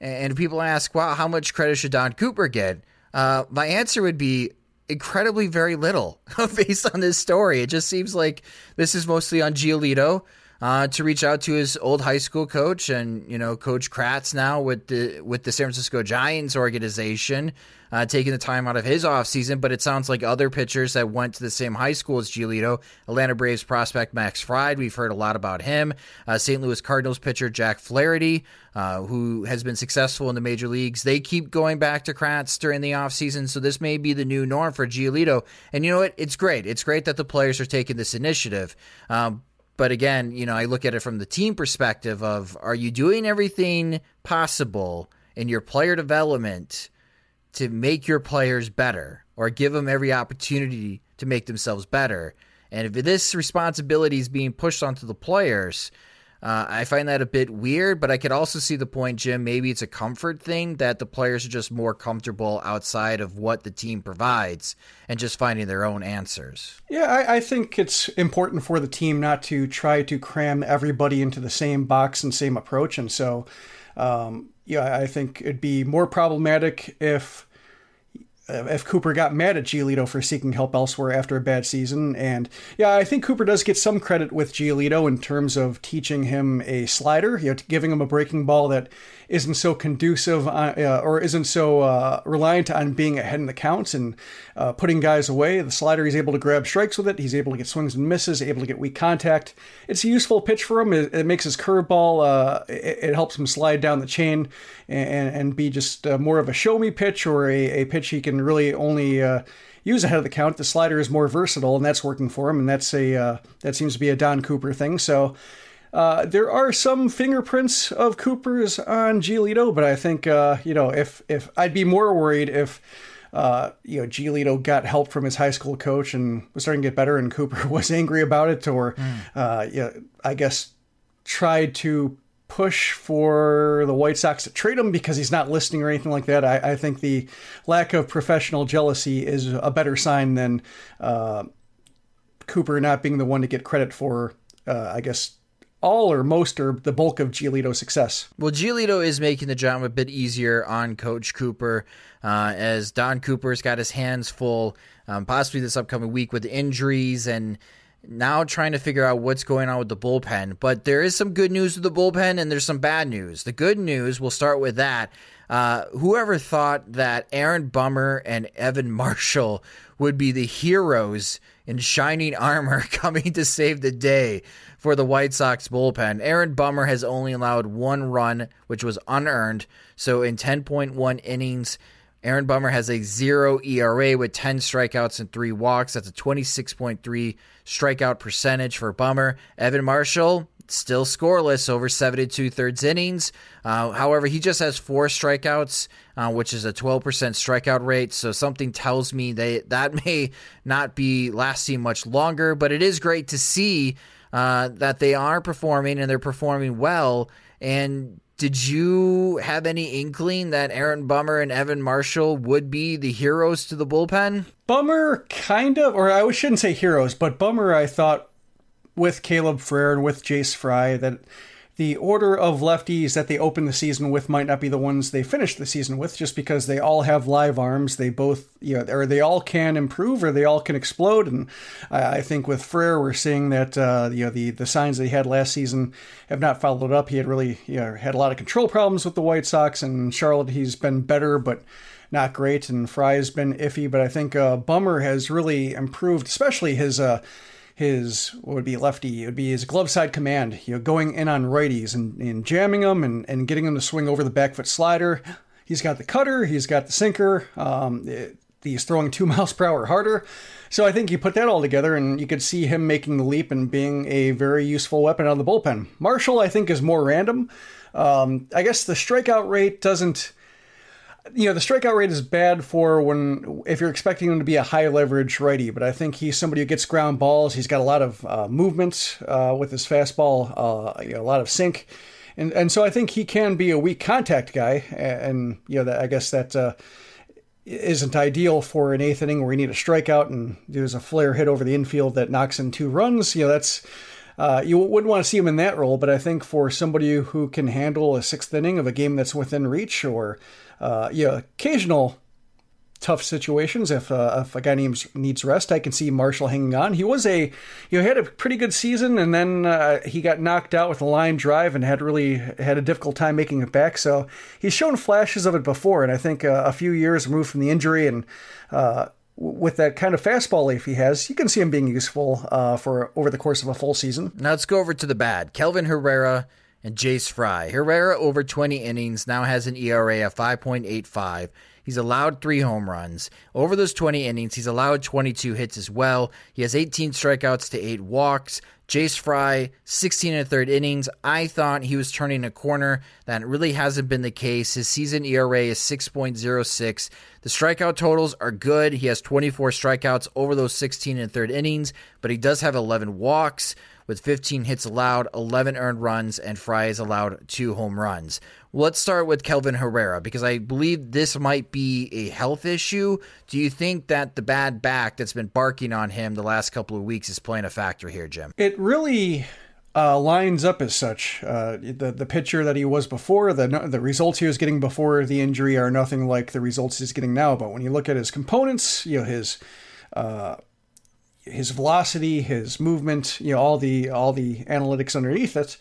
and people ask, "Wow, how much credit should Don Cooper get?" Uh, my answer would be incredibly very little based on this story. It just seems like this is mostly on Giolito uh, to reach out to his old high school coach and you know Coach Katz now with the with the San Francisco Giants organization, uh, taking the time out of his offseason. But it sounds like other pitchers that went to the same high school as Giolito, Atlanta Braves prospect Max Fried, we've heard a lot about him. Uh, St. Louis Cardinals pitcher Jack Flaherty, uh, who has been successful in the major leagues. They keep going back to Katz during the offseason, so this may be the new norm for Giolito. And you know what? It's great. It's great that the players are taking this initiative. Um, but again, you know, I look at it from the team perspective of are you doing everything possible in your player development to make your players better or give them every opportunity to make themselves better? And if this responsibility is being pushed onto the players, uh, I find that a bit weird, but I could also see the point, Jim. Maybe it's a comfort thing that the players are just more comfortable outside of what the team provides and just finding their own answers. Yeah, I, I think it's important for the team not to try to cram everybody into the same box and same approach. And so, um, yeah, I think it'd be more problematic if if Cooper got mad at Giolito for seeking help elsewhere after a bad season. And yeah, I think Cooper does get some credit with Giolito in terms of teaching him a slider, you know, giving him a breaking ball that isn't so conducive uh, uh, or isn't so uh, reliant on being ahead in the counts and uh, putting guys away. The slider, he's able to grab strikes with it. He's able to get swings and misses, able to get weak contact. It's a useful pitch for him. It, it makes his curveball, uh, it, it, helps him slide down the chain and, and be just uh, more of a show me pitch or a, a pitch he can really only use ahead of the count. The slider is more versatile, and that's working for him. And that's a uh, that seems to be a Don Cooper thing. So uh, there are some fingerprints of Cooper's on Giolito, but I think uh, you know if if I'd be more worried if uh, you know Giolito got help from his high school coach and was starting to get better, and Cooper was angry about it, or mm. uh, yeah, I guess tried to push for the White Sox to trade him because he's not listening or anything like that. I, I think the lack of professional jealousy is a better sign than uh, Cooper not being the one to get credit for, uh, I guess, all or most or the bulk of Giolito's success. Well, Giolito is making the job a bit easier on Coach Cooper, uh, as Don Cooper's got his hands full, um, possibly this upcoming week with injuries and now trying to figure out what's going on with the bullpen. But there is some good news with the bullpen, and there's some bad news. The good news, we'll start with that. Uh, whoever thought that Aaron Bummer and Evan Marshall would be the heroes in shining armor coming to save the day for the White Sox bullpen. Aaron Bummer has only allowed one run, which was unearned. So in 10.1 innings, Aaron Bummer has a zero ERA with 10 strikeouts and three walks. That's a 26.3 strikeout percentage for Bummer. Evan Marshall, still scoreless over 72 thirds innings. Uh, however, he just has four strikeouts, uh, which is a 12% strikeout rate. So something tells me that that may not be lasting much longer, but it is great to see uh, that they are performing and they're performing well. And did you have any inkling that Aaron Bummer and Evan Marshall would be the heroes to the bullpen? Bummer, kind of, or I shouldn't say heroes, but Bummer, I thought with Caleb Frare and with Jace Fry that the order of lefties that they open the season with might not be the ones they finish the season with, just because they all have live arms. They both, you know, or they all can improve, or they all can explode. And I, I think with Frare, we're seeing that uh, you know the the signs that he had last season have not followed up. He had really, you know, had a lot of control problems with the White Sox, and Charlotte he's been better, but not great. And Fry's been iffy, but I think uh, Bummer has really improved, especially his. Uh, his what would be lefty, it would be his glove side command, you know, going in on righties and, and jamming them and, and getting them to swing over the back foot slider. He's got the cutter, he's got the sinker, um, it, he's throwing two miles per hour harder. So I think you put that all together and you could see him making the leap and being a very useful weapon out of the bullpen. Marshall, I think, is more random. Um, I guess the strikeout rate doesn't you know the strikeout rate is bad for when if you're expecting him to be a high leverage righty, but I think he's somebody who gets ground balls. He's got a lot of uh, movement uh, with his fastball, uh, you know, a lot of sink, and and so I think he can be a weak contact guy. And, you know, that, I guess that uh, isn't ideal for an eighth inning where you need a strikeout and there's a flare hit over the infield that knocks in two runs. You know, that's uh, you wouldn't want to see him in that role, but I think for somebody who can handle a sixth inning of a game that's within reach, or uh, yeah, occasional tough situations. If uh, if a guy needs needs rest, I can see Marshall hanging on. He was a you know he had a pretty good season, and then uh, he got knocked out with a line drive and had really had a difficult time making it back. So he's shown flashes of it before, and I think uh, a few years removed from the injury and uh, with that kind of fastball life he has, you can see him being useful uh, for over the course of a full season. Now let's go over to the bad. Kelvin Herrera and Jace Fry. Herrera over 20 innings now has an ERA of 5.85. He's allowed three home runs. Over those 20 innings, he's allowed 22 hits as well. He has 18 strikeouts to eight walks. Jace Fry, 16 and a third innings. I thought he was turning a corner. That really hasn't been the case. His season ERA is 6.06. The strikeout totals are good. He has 24 strikeouts over those 16 and third innings, but he does have 11 walks with 15 hits allowed, 11 earned runs, and Fry has allowed two home runs. Let's start with Kelvin Herrera because I believe this might be a health issue. Do you think that the bad back that's been barking on him the last couple of weeks is playing a factor here, Jim? It really uh, lines up as such. Uh, the the pitcher that he was before, the the results he was getting before the injury are nothing like the results he's getting now. But when you look at his components, you know his uh, his velocity, his movement, you know all the all the analytics underneath it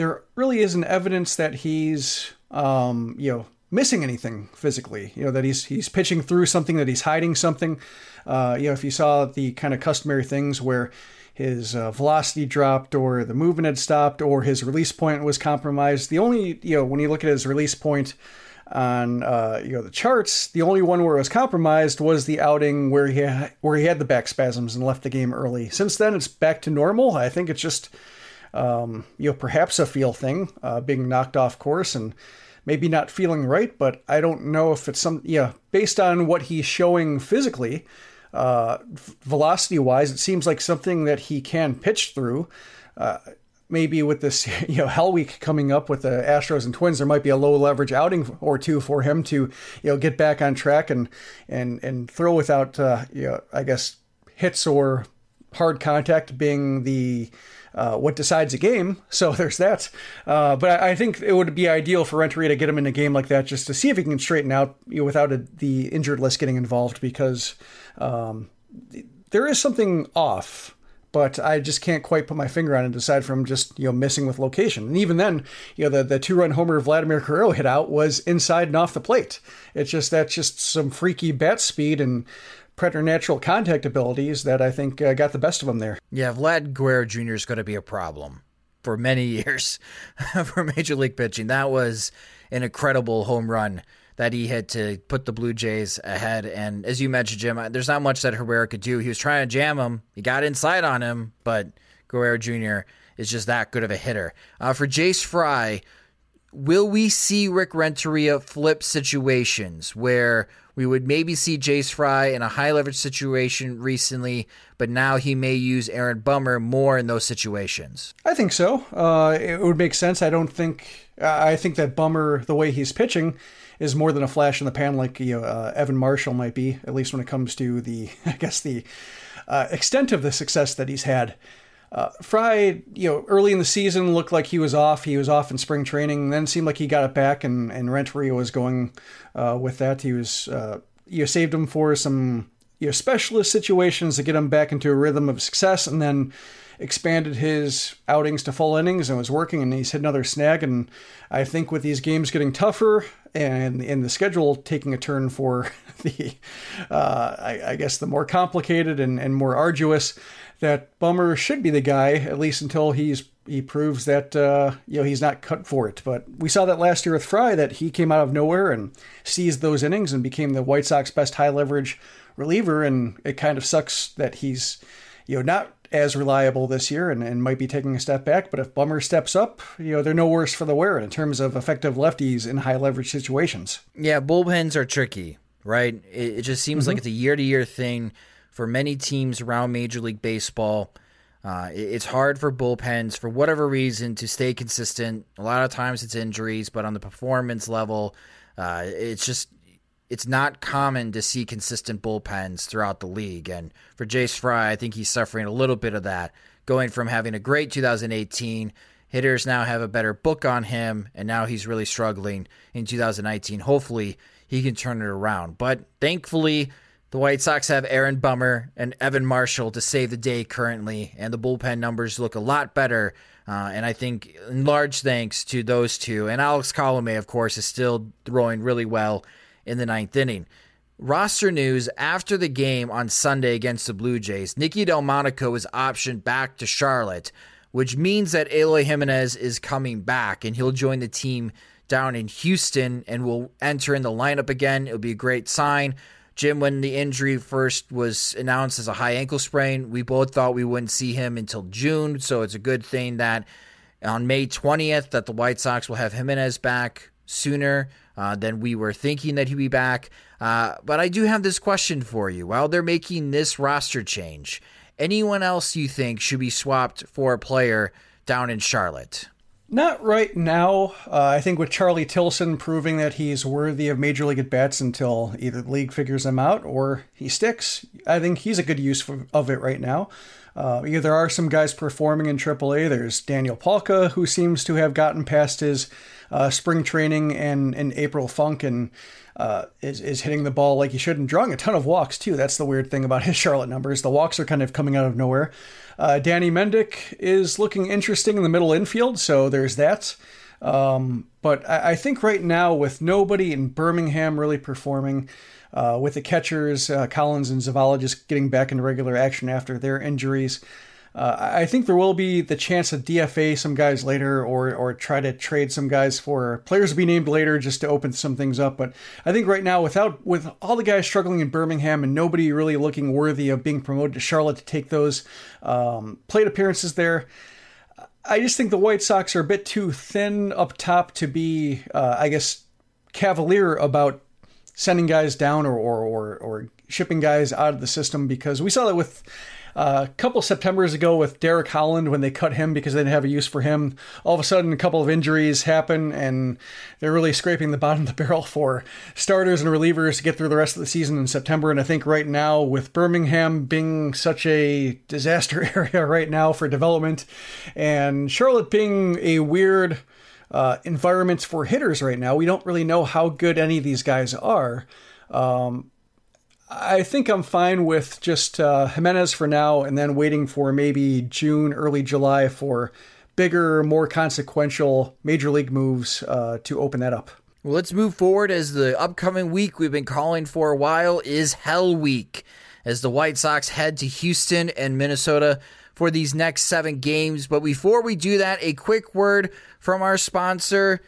there really isn't evidence that he's, um, you know, missing anything physically. You know that he's he's pitching through something, that he's hiding something. Uh, you know, if you saw the kind of customary things where his uh, velocity dropped or the movement had stopped or his release point was compromised, the only you know when you look at his release point on uh, you know the charts, the only one where it was compromised was the outing where he ha- where he had the back spasms and left the game early. Since then, it's back to normal. I think it's just um, you know, perhaps a feel thing, uh, being knocked off course and maybe not feeling right, but I don't know if it's some, yeah, based on what he's showing physically, uh, velocity wise, it seems like something that he can pitch through. Uh, maybe with this, you know, Hell Week coming up with the Astros and Twins, there might be a low leverage outing or two for him to, you know, get back on track and and and throw without, uh, you know, I guess hits or hard contact being the uh, what decides a game. So there's that. Uh, but I, I, think it would be ideal for Renteria to get him in a game like that just to see if he can straighten out you know, without a, the injured list getting involved because um, there is something off. But I just can't quite put my finger on it aside from just you know missing with location. And even then, you know the, the two run homer Vladimir Guerrero hit out was inside and off the plate. It's just that's just some freaky bat speed and preternatural contact abilities that I think uh, got the best of him there. Yeah, Vlad Guerrero Jr. is going to be a problem for many years for Major League pitching. That was an incredible home run that he hit to put the Blue Jays ahead. And as you mentioned, Jim, there's not much that Herrera could do. He was trying to jam him. He got inside on him, but Guerrero Jr. is just that good of a hitter. Uh, for Jace Fry, will we see Rick Renteria flip situations where we would maybe see Jace Fry in a high leverage situation recently, but now he may use Aaron Bummer more in those situations. I think so. Uh, it would make sense. I don't think. I think that Bummer, the way he's pitching, is more than a flash in the pan, like you know, uh, Evan Marshall might be. At least when it comes to the, I guess the uh, extent of the success that he's had. Uh, Fry, you know, early in the season looked like he was off. He was off in spring training. Then seemed like he got it back, and and Renteria was going uh, with that. He was, uh, you know, saved him for some you know specialist situations to get him back into a rhythm of success, and then expanded his outings to full innings and was working. And he's hit another snag. And I think with these games getting tougher and in the schedule taking a turn for the, uh, I, I guess the more complicated and, and more arduous that Bummer should be the guy at least until he's he proves that uh, you know he's not cut for it. But we saw that last year with Fry that he came out of nowhere and seized those innings and became the White Sox best high leverage reliever. And it kind of sucks that he's you know not as reliable this year and, and might be taking a step back. But if Bummer steps up, you know they're no worse for the wear in terms of effective lefties in high leverage situations. Yeah, bullpens are tricky, right? It, it just seems mm-hmm. like it's a year to year thing for many teams around Major League Baseball. Uh, it's hard for bullpens for whatever reason to stay consistent. A lot of times it's injuries, but on the performance level, uh, it's just it's not common to see consistent bullpens throughout the league. And for Jace Fry, I think he's suffering a little bit of that, going from having a great 2018. Hitters now have a better book on him, and now he's really struggling in 2019. Hopefully, he can turn it around. But thankfully, the White Sox have Aaron Bummer and Evan Marshall to save the day currently, and the bullpen numbers look a lot better. Uh, and I think in large thanks to those two. And Alex Colome, of course, is still throwing really well in the ninth inning. Roster news after the game on Sunday against the Blue Jays, Nicky Delmonico is optioned back to Charlotte, which means that Eloy Jimenez is coming back and he'll join the team down in Houston and will enter in the lineup again. It'll be a great sign. Jim, when the injury first was announced as a high ankle sprain, we both thought we wouldn't see him until June. So it's a good thing that on May 20th that the White Sox will have Jimenez back sooner uh, than we were thinking that he'd be back. Uh, but I do have this question for you. While they're making this roster change, anyone else you think should be swapped for a player down in Charlotte? Not right now. Uh, I think with Charlie Tilson proving that he's worthy of major league at bats until either the league figures him out or he sticks, I think he's a good use of it right now. Uh, yeah, there are some guys performing in AAA. There's Daniel Palka, who seems to have gotten past his uh, spring training and, and April funk and uh, is, is hitting the ball like he should and drawing a ton of walks, too. That's the weird thing about his Charlotte numbers. The walks are kind of coming out of nowhere. Uh, Danny Mendick is looking interesting in the middle infield, so there's that. Um, but I, I, think right now, with nobody in Birmingham really performing, uh, with the catchers, uh, Collins and Zavala just getting back into regular action after their injuries, uh, I think there will be the chance to DFA some guys later or or try to trade some guys for players to be named later just to open some things up. But I think right now, without with all the guys struggling in Birmingham and nobody really looking worthy of being promoted to Charlotte to take those um, plate appearances there. I just think the White Sox are a bit too thin up top to be, uh, I guess, cavalier about sending guys down or, or, or, or shipping guys out of the system because we saw that with A couple Septembers ago with Derek Holland when they cut him because they didn't have a use for him. All of a sudden, a couple of injuries happen, and they're really scraping the bottom of the barrel for starters and relievers to get through the rest of the season in September. And I think right now, with Birmingham being such a disaster area right now for development, and Charlotte being a weird uh, environment for hitters right now, we don't really know how good any of these guys are. Um, I think I'm fine with just uh, Jimenez for now and then waiting for maybe June, early July for bigger, more consequential major league moves uh, to open that up. Well, let's move forward as the upcoming week we've been calling for a while is Hell Week as the White Sox head to Houston and Minnesota for these next seven games. But before we do that, a quick word from our sponsor.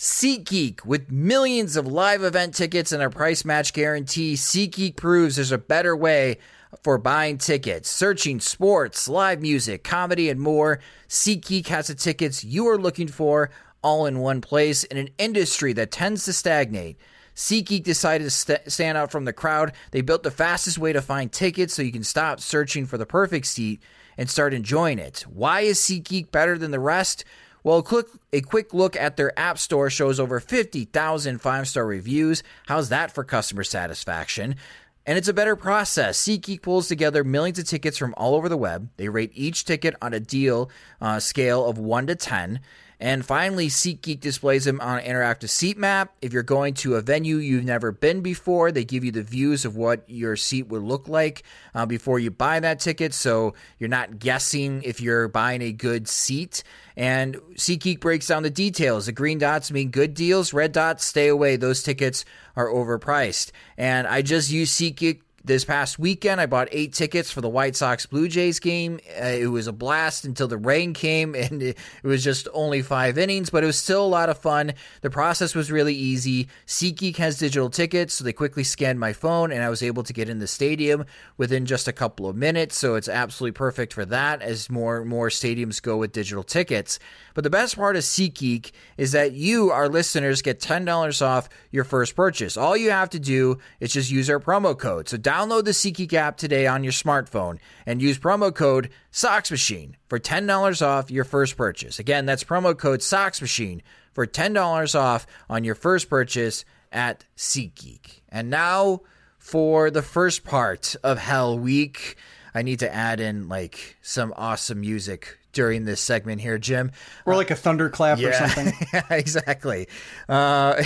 SeatGeek, with millions of live event tickets and a price match guarantee, SeatGeek proves there's a better way for buying tickets. Searching sports, live music, comedy, and more, SeatGeek has the tickets you are looking for all in one place in an industry that tends to stagnate. SeatGeek decided to st- stand out from the crowd. They built the fastest way to find tickets so you can stop searching for the perfect seat and start enjoying it. Why is SeatGeek better than the rest? Well, a quick, a quick look at their app store shows over 50,000 five star reviews. How's that for customer satisfaction? And it's a better process. SeatGeek pulls together millions of tickets from all over the web. They rate each ticket on a deal uh, scale of 1 to 10. And finally, SeatGeek displays them on an interactive seat map. If you're going to a venue you've never been before, they give you the views of what your seat would look like uh, before you buy that ticket. So you're not guessing if you're buying a good seat. And SeatGeek breaks down the details. The green dots mean good deals, red dots, stay away. Those tickets are overpriced. And I just use SeatGeek this past weekend, I bought eight tickets for the White Sox Blue Jays game. Uh, it was a blast until the rain came, and it, it, was just only five innings, but it was still a lot of fun. The process was really easy. SeatGeek has digital tickets, so they quickly scanned my phone, and I was able to get in the stadium within just a couple of minutes. So it's absolutely perfect for that as more and more stadiums go with digital tickets. But the best part of SeatGeek is that you, our listeners, get $10 off your first purchase. All you have to do is just use our promo code. So download the SeatGeek app today on your smartphone and use promo code SoxMachine for $10 off your first purchase. Again, that's promo code SoxMachine for $10 off on your first purchase at SeatGeek. And now for the first part of Hell Week. I need to add in like some awesome music during this segment here, Jim. Or like a thunderclap yeah, or something. yeah, exactly. Uh,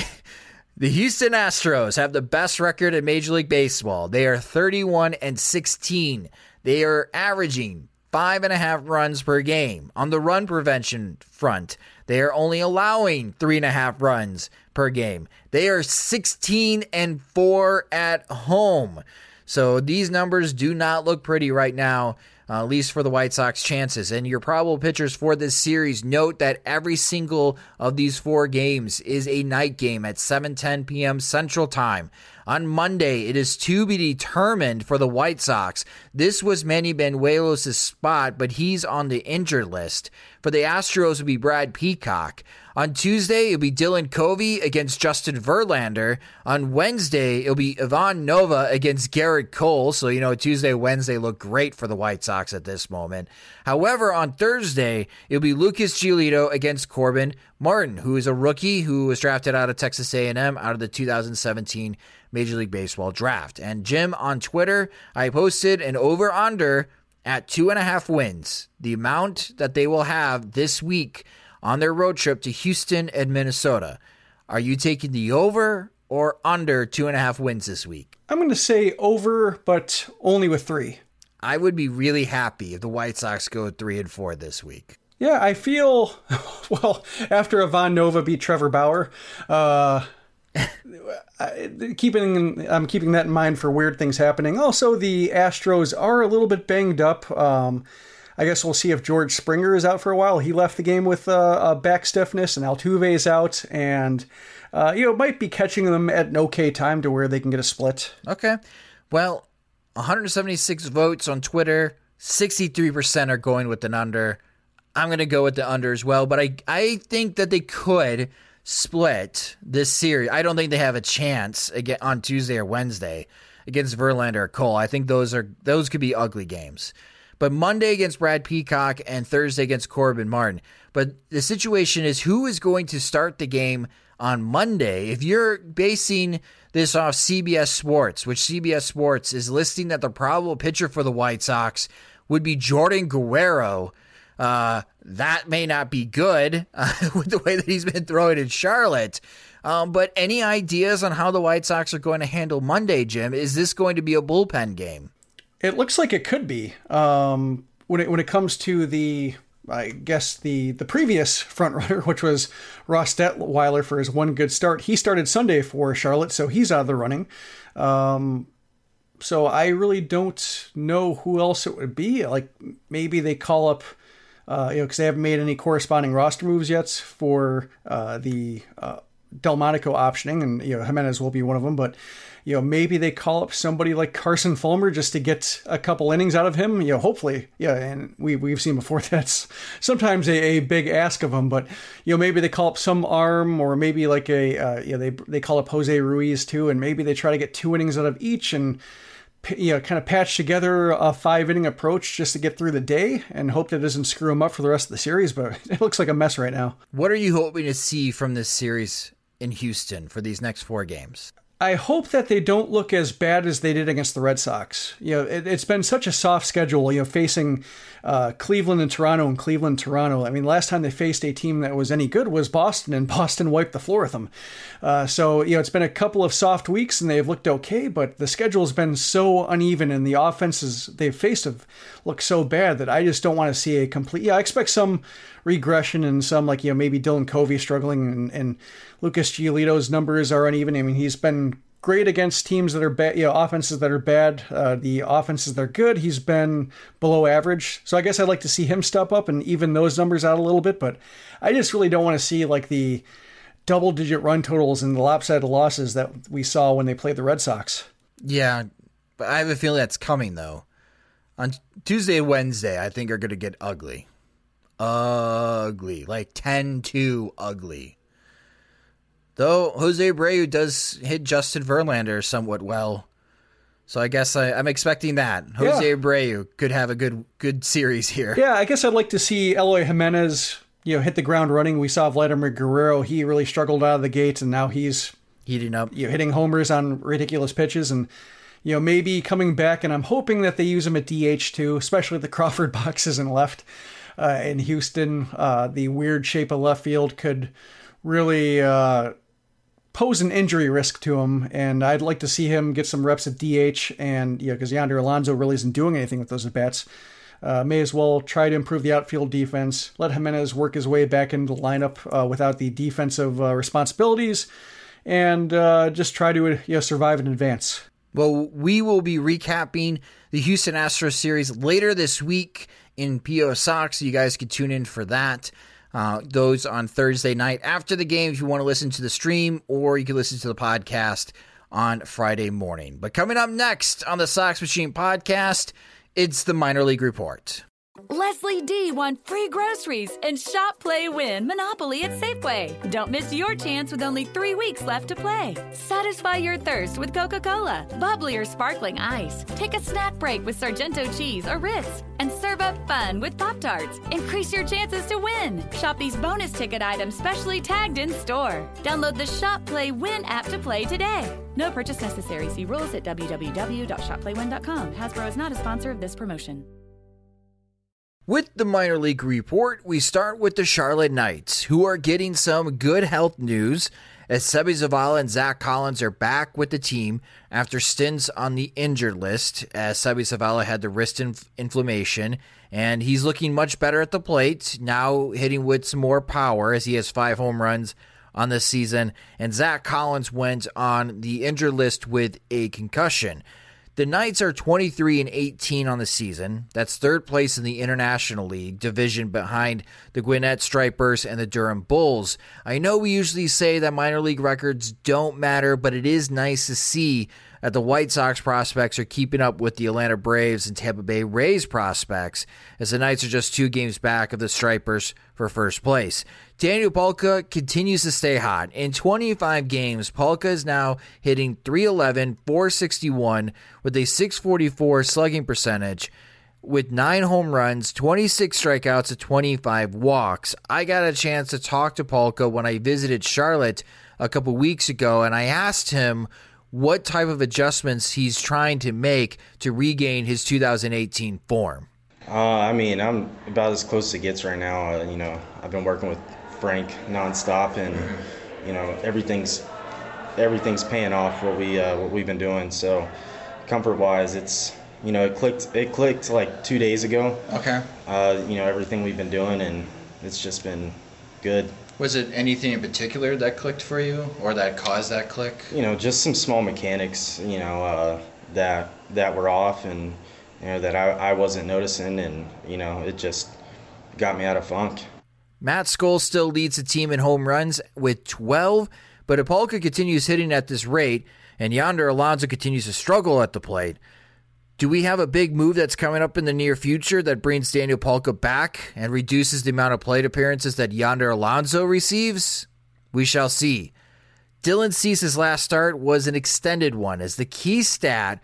the Houston Astros have the best record in Major League Baseball. They are 31 and 16. They are averaging five and a half runs per game. On the run prevention front, they are only allowing three and a half runs per game. They are 16 and four at home. So these numbers do not look pretty right now uh, at least for the White Sox chances. And your probable pitchers for this series, note that every single of these four games is a night game at 7:10 p.m. Central Time. On Monday, it is to be determined for the White Sox. This was Manny Banuelos' spot, but he's on the injured list. For the Astros, would be Brad Peacock. On Tuesday, it'll be Dylan Covey against Justin Verlander. On Wednesday, it'll be Ivan Nova against Gerrit Cole. So, you know, Tuesday, Wednesday look great for the White Sox at this moment. However, on Thursday, it'll be Lucas Giolito against Corbin Martin, who is a rookie who was drafted out of Texas A&M out of the 2017 Major League Baseball draft. And Jim, on Twitter, I posted an over-under at two and a half wins, the amount that they will have this week on their road trip to Houston and Minnesota. Are you taking the over or under two and a half wins this week? I'm going to say over, but only with three. I would be really happy if the White Sox go three and four this week. Yeah, I feel well after Ivan Nova beat Trevor Bauer. Uh, keeping I'm keeping that in mind for weird things happening. Also, the Astros are a little bit banged up. Um, I guess we'll see if George Springer is out for a while. He left the game with uh, back stiffness, and Altuve is out, and uh, you know might be catching them at an okay time to where they can get a split. Okay, well, 176 votes on Twitter, 63% are going with an under. I'm going to go with the under as well, but I I think that they could split this series. I don't think they have a chance again on Tuesday or Wednesday against Verlander or Cole. I think those are those could be ugly games. But Monday against Brad Peacock and Thursday against Corbin Martin. But the situation is who is going to start the game on Monday? If you're basing this off CBS Sports, which CBS Sports is listing that the probable pitcher for the White Sox would be Jordan Guerrero. Uh, that may not be good uh, with the way that he's been throwing in Charlotte. Um, but any ideas on how the White Sox are going to handle Monday, Jim? Is this going to be a bullpen game? It looks like it could be. Um, when it when it comes to the I guess the the previous front runner, which was Ross Detwiler for his one good start, he started Sunday for Charlotte, so he's out of the running. Um, so I really don't know who else it would be. Like maybe they call up, uh, you know, because they haven't made any corresponding roster moves yet for uh, the uh, Delmonico optioning, and you know Jimenez will be one of them. But you know maybe they call up somebody like Carson Fulmer just to get a couple innings out of him. You know, hopefully, yeah. And we we've seen before that's sometimes a, a big ask of him. But you know maybe they call up some arm, or maybe like a uh, yeah they they call up Jose Ruiz too, and maybe they try to get two innings out of each and you know, kind of patch together a five inning approach just to get through the day and hope that doesn't screw them up for the rest of the series. But it looks like a mess right now. What are you hoping to see from this series in Houston for these next four games? I hope that they don't look as bad as they did against the Red Sox. You know, it, has been such a soft schedule. You know, facing uh, Cleveland and Toronto and Cleveland Toronto. I mean, last time they faced a team that was any good was Boston, and Boston wiped the floor with them. Uh, so you know, it's been a couple of soft weeks, and they've looked okay. But the schedule has been so uneven, and the offenses they've faced have looked so bad that I just don't want to see a complete. Yeah, I expect some regression and some like you know maybe Dylan Covey struggling and, and Lucas Giolito's numbers are uneven. I mean he's been great against teams that are bad, you know, offenses that are bad. Uh, the offenses that are good, he's been below average. So I guess I'd like to see him step up and even those numbers out a little bit. But I just really don't want to see like the double digit run totals and the lopsided losses that we saw when they played the Red Sox. Yeah, but I have a feeling that's coming though. On Tuesday Wednesday, I think are going to get ugly ugly, like 10 2 ugly. Though Jose Abreu does hit Justin Verlander somewhat well. So I guess I, am expecting that. Jose yeah. Abreu could have a good good series here. Yeah, I guess I'd like to see Eloy Jimenez, you know, hit the ground running. We saw Vladimir Guerrero, he really struggled out of the gates and now he's heating up. You know, hitting homers on ridiculous pitches and you know, maybe coming back and I'm hoping that they use him at DH too, especially the Crawford boxes and left uh, in Houston. Uh, the weird shape of left field could really uh, pose an injury risk to him, and I'd like to see him get some reps at DH. And you know, because Yonder Alonso really isn't doing anything with those at bats. Uh, may as well try to improve the outfield defense. Let Jimenez work his way back into the lineup uh, without the defensive uh, responsibilities, and uh, just try to you know, survive in advance. Well, we will be recapping the Houston Astros series later this week in PO Sox. So you guys can tune in for that. Uh, those on Thursday night after the game if you want to listen to the stream, or you can listen to the podcast on Friday morning. But coming up next on the Sox Machine podcast, it's the minor league report. Leslie D won free groceries and shop, play, win Monopoly at Safeway. Don't miss your chance with only three weeks left to play. Satisfy your thirst with Coca Cola, bubbly or sparkling ice. Take a snack break with Sargento cheese or Ritz. And serve up fun with Pop Tarts. Increase your chances to win. Shop these bonus ticket items specially tagged in store. Download the Shop, Play, Win app to play today. No purchase necessary. See rules at www.shopplaywin.com. Hasbro is not a sponsor of this promotion. With the minor league report, we start with the Charlotte Knights, who are getting some good health news as Seby Zavala and Zach Collins are back with the team after stints on the injured list, as Seby Zavala had the wrist inf- inflammation, and he's looking much better at the plate, now hitting with some more power as he has five home runs on the season, and Zach Collins went on the injured list with a concussion. The Knights are 23 and 18 on the season. That's third place in the International League division behind the Gwinnett Stripers and the Durham Bulls. I know we usually say that minor league records don't matter, but it is nice to see that the White Sox prospects are keeping up with the Atlanta Braves and Tampa Bay Rays prospects, as the Knights are just two games back of the Stripers for first place. Daniel Palka continues to stay hot. In 25 games, Palka is now hitting 311, 461 with a 644 slugging percentage. with nine home runs, 26 strikeouts, and 25 walks. I got a chance to talk to Palka when I visited Charlotte a couple weeks ago, and I asked him what type of adjustments he's trying to make to regain his 2018 form. Uh, I mean, I'm about as close as it gets right now. Uh, you know, I've been working with Frank nonstop, and you know, everything's everything's paying off what we uh, what we've been doing. So, comfort wise, it's you know, it clicked. It clicked like two days ago. Okay. Uh, you know, everything we've been doing, and it's just been good. Was it anything in particular that clicked for you, or that caused that click? You know, just some small mechanics. You know, uh, that that were off, and you know that I, I wasn't noticing, and you know, it just got me out of funk. Matt Skole still leads the team in home runs with 12, but Apolka continues hitting at this rate, and Yonder Alonso continues to struggle at the plate. Do we have a big move that's coming up in the near future that brings Daniel Palka back and reduces the amount of plate appearances that Yonder Alonso receives? We shall see. Dylan Cease's last start was an extended one, as the key stat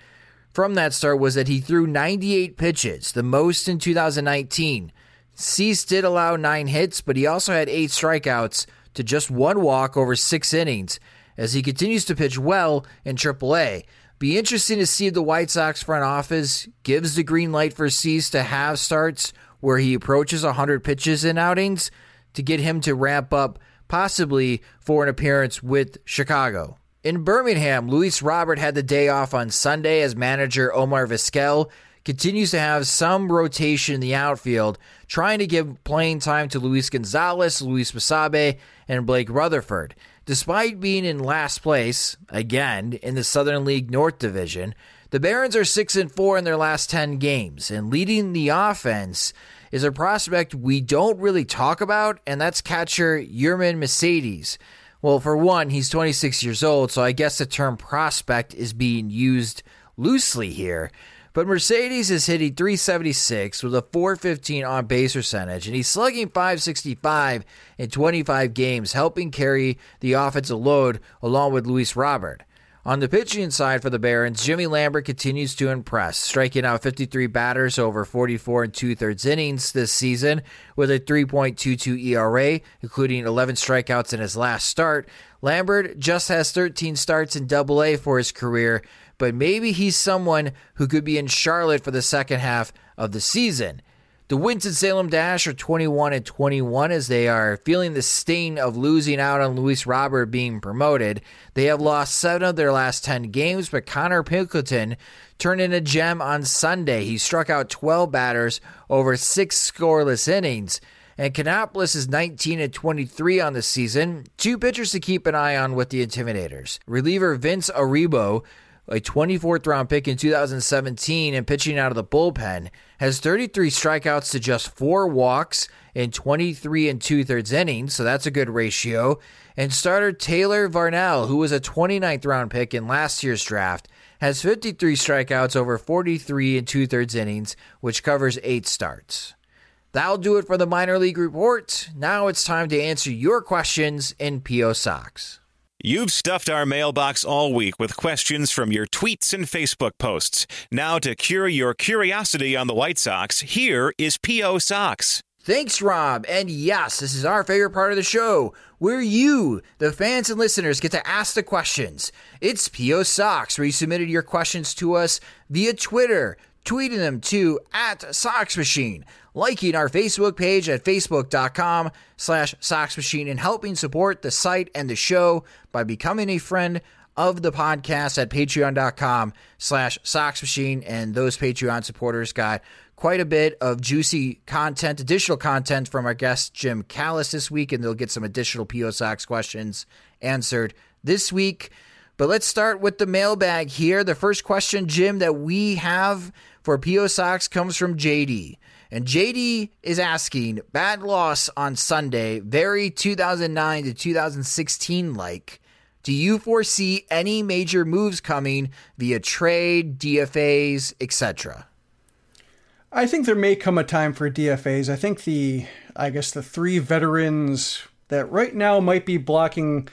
from that start was that he threw 98 pitches, the most in 2019. Cease did allow nine hits, but he also had eight strikeouts to just one walk over six innings, as he continues to pitch well in AAA. Be interesting to see if the White Sox front office gives the green light for Cease to have starts where he approaches 100 pitches in outings to get him to ramp up, possibly for an appearance with Chicago. In Birmingham, Luis Robert had the day off on Sunday as manager Omar Vizquel continues to have some rotation in the outfield, trying to give playing time to Luis Gonzalez, Luis Basabe, and Blake Rutherford. Despite being in last place, again, in the Southern League North Division, the Barons are 6 and 4 in their last 10 games, and leading the offense is a prospect we don't really talk about, and that's catcher Yermin Mercedes. Well, for one, he's 26 years old, so I guess the term prospect is being used loosely here. But Mercedes is hitting 376 with a 415 on base percentage, and he's slugging 565 in 25 games, helping carry the offensive load along with Luis Robert. On the pitching side for the Barons, Jimmy Lambert continues to impress, striking out 53 batters over 44 and two thirds innings this season with a 3.22 ERA, including 11 strikeouts in his last start. Lambert just has 13 starts in Double A for his career, but maybe he's someone who could be in Charlotte for the second half of the season. The Winston-Salem Dash are 21 and 21 as they are feeling the sting of losing out on Luis Robert being promoted. They have lost seven of their last 10 games, but Connor Pilkington turned in a gem on Sunday. He struck out 12 batters over six scoreless innings. And Kannapolis is 19 and 23 on the season. Two pitchers to keep an eye on with the Intimidators. Reliever Vince Arobio a 24th round pick in 2017 and pitching out of the bullpen, has 33 strikeouts to just four walks in 23 and two thirds innings, so that's a good ratio. And starter Taylor Varnell, who was a 29th round pick in last year's draft, has 53 strikeouts over 43 and two thirds innings, which covers eight starts. That'll do it for the minor league report. Now it's time to answer your questions in PO Sox. You've stuffed our mailbox all week with questions from your tweets and Facebook posts. Now, to cure your curiosity on the White Sox, here is P.O. Sox. Thanks, Rob. And yes, this is our favorite part of the show, where you, the fans and listeners, get to ask the questions. It's P.O. Sox, where you submitted your questions to us via Twitter, tweeting them to at Sox Machine liking our Facebook page at facebook.com slash socks soxmachine and helping support the site and the show by becoming a friend of the podcast at patreon.com slash socks soxmachine. And those Patreon supporters got quite a bit of juicy content, additional content from our guest Jim Callis this week, and they'll get some additional PO Sox questions answered this week. But let's start with the mailbag here. The first question, Jim, that we have for PO Sox comes from JD. And JD is asking, bad loss on Sunday, very 2009 to 2016 like. Do you foresee any major moves coming via trade, DFAs, etc.? I think there may come a time for DFAs. I think the, I guess the three veterans that right now might be blocking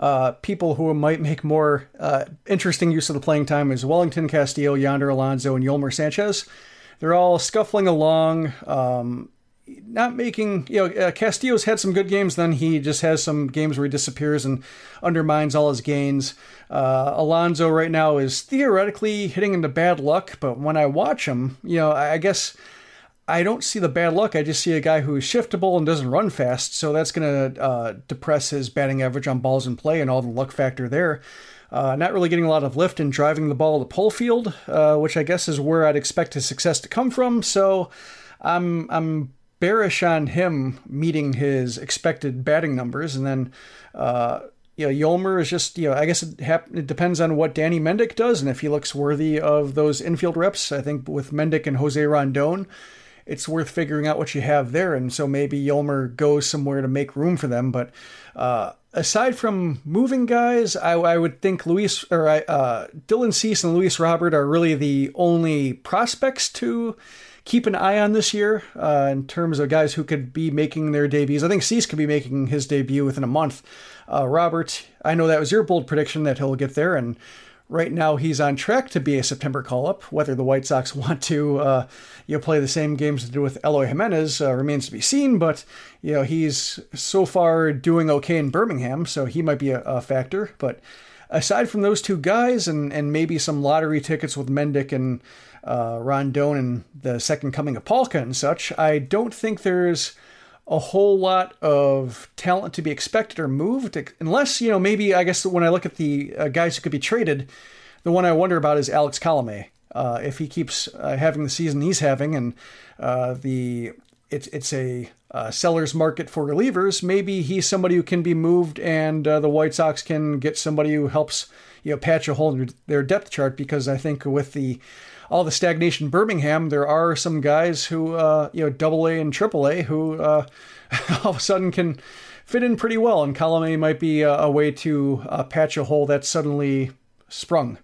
uh, people who might make more uh, interesting use of the playing time is Wellington Castillo, Yonder Alonso, and Yolmer Sanchez. they're all scuffling along. Um, not making, you know, uh, Castillo's had some good games, then he just has some games where he disappears and undermines all his gains. Uh, Alonso right now is theoretically hitting into bad luck, but when I watch him, you know, I guess I don't see the bad luck. I just see a guy who's shiftable and doesn't run fast, so that's going to uh, depress his batting average on balls in play and all the luck factor there. Uh, not really getting a lot of lift and driving the ball to pull field, uh, which I guess is where I'd expect his success to come from. So I'm I'm bearish on him meeting his expected batting numbers, and then. Uh, you know, Yolmer is just, you know, I guess it, hap- it depends on what Danny Mendick does and if he looks worthy of those infield reps. I think with Mendick and Jose Rondon, it's worth figuring out what you have there. And so maybe Yolmer goes somewhere to make room for them. But uh, aside from moving guys, I, I would think Luis or uh, Dylan Cease and Luis Robert are really the only prospects to keep an eye on this year uh, in terms of guys who could be making their debuts. I think Cease could be making his debut within a month. Uh, Robert, I know that was your bold prediction that he'll get there, and right now he's on track to be a September call up. Whether the White Sox want to uh, you know, play the same games to do with Eloy Jimenez uh, remains to be seen, but you know he's so far doing okay in Birmingham, so he might be a, a factor. But aside from those two guys and, and maybe some lottery tickets with Mendick and uh, Rondon and the second coming of Palka and such, I don't think there's a whole lot of talent to be expected or moved, unless, you know, maybe I guess when I look at the uh, guys who could be traded, the one I wonder about is Alex Colome. Uh, if he keeps uh, having the season he's having and uh, the it's it's a uh, seller's market for relievers, maybe he's somebody who can be moved and uh, the White Sox can get somebody who helps you know patch a hole in their depth chart because I think with the all the stagnation Birmingham, there are some guys who, uh, you know, double A and triple A who uh, all of a sudden can fit in pretty well. And Colome might be a, a way to uh, patch a hole that's suddenly sprung.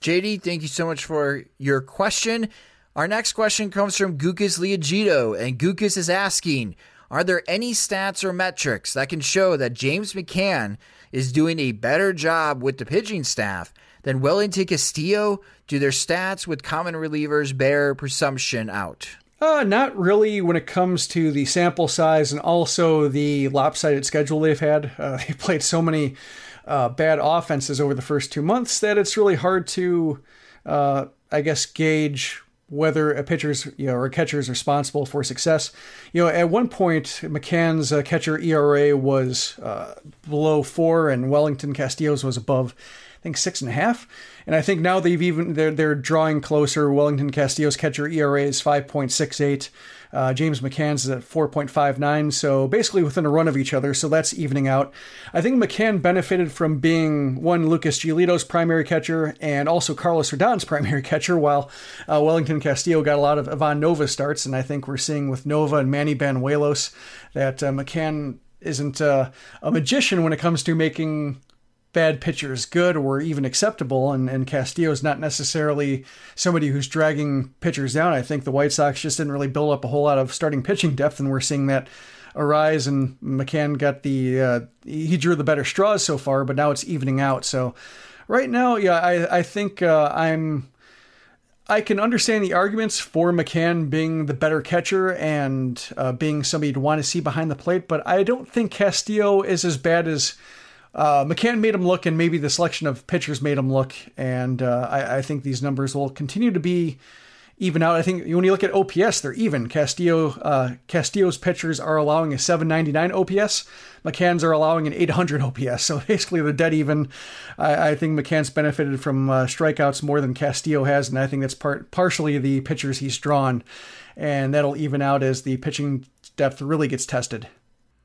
JD, thank you so much for your question. Our next question comes from Gukas Liagito, and Gukas is asking Are there any stats or metrics that can show that James McCann is doing a better job with the pitching staff than Wellington Castillo? Do their stats with common relievers bear presumption out? Uh, not really when it comes to the sample size and also the lopsided schedule they've had. Uh, they played so many uh, bad offenses over the first two months that it's really hard to, uh, I guess, gauge whether a pitcher's you know or a catcher is responsible for success. You know, at one point, McCann's uh, catcher ERA was uh, below four, and Wellington Castillo's was above think six and a half. And I think now they've even they're they're drawing closer. Wellington Castillo's catcher ERA is five point six eight. Uh, James McCann's is at 4.59, so basically within a run of each other, so that's evening out. I think McCann benefited from being one Lucas Giolito's primary catcher and also Carlos Rodon's primary catcher, while uh, Wellington Castillo got a lot of Ivan Nova starts, and I think we're seeing with Nova and Manny Banuelos that uh, McCann isn't uh, a magician when it comes to making bad pitchers good or even acceptable. And, and Castillo is not necessarily somebody who's dragging pitchers down. I think the White Sox just didn't really build up a whole lot of starting pitching depth, and we're seeing that arise. And McCann got the uh, he drew the better straws so far, but now it's evening out. So right now, yeah, I I think uh, I'm. I can understand the arguments for McCann being the better catcher and uh, being somebody you'd want to see behind the plate, but I don't think Castillo is as bad as uh, McCann made him look, and maybe the selection of pitchers made him look. And uh, I, I, think these numbers will continue to be even out. I think when you look at OPS, they're even. Castillo uh, Castillo's pitchers are allowing a 799 OPS. McCann's are allowing an 800 OPS. So basically, they're dead even. I, I think McCann's benefited from uh, strikeouts more than Castillo has, and I think that's part partially the pitchers he's drawn, and that'll even out as the pitching depth really gets tested.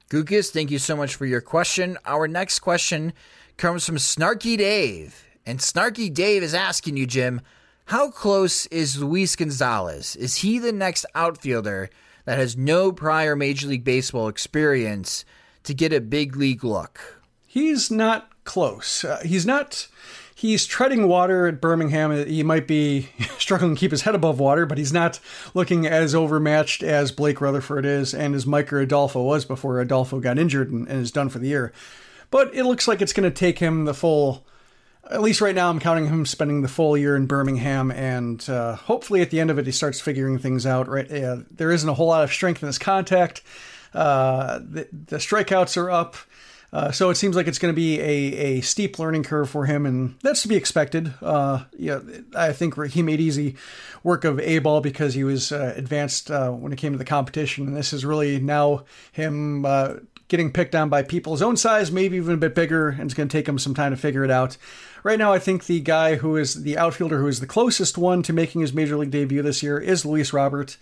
Gukas, thank you so much for your question. Our next question comes from Snarky Dave. And Snarky Dave is asking you, Jim, how close is Luis Gonzalez? Is he the next outfielder that has no prior Major League Baseball experience to get a big league look? He's not close. Uh, he's not he's treading water at Birmingham. He might be struggling to keep his head above water, but he's not looking as overmatched as Blake Rutherford is and as Micker Adolfo was before Adolfo got injured and, and is done for the year. But it looks like it's going to take him the full at least right now, I'm counting him spending the full year in Birmingham, and uh, hopefully at the end of it, he starts figuring things out. Right, uh, there isn't a whole lot of strength in his contact. Uh, the, the, strikeouts are up, uh, so it seems like it's going to be a, a steep learning curve for him, and that's to be expected. Uh, yeah, I think he made easy work of A ball because he was uh, advanced when it came to the competition, and this is really now him getting picked on by people his own size, maybe even a bit bigger, and it's going to take him some time to figure it out. Right now, I think the guy who is the outfielder who is the closest one to making his major league debut this year is Luis Robert.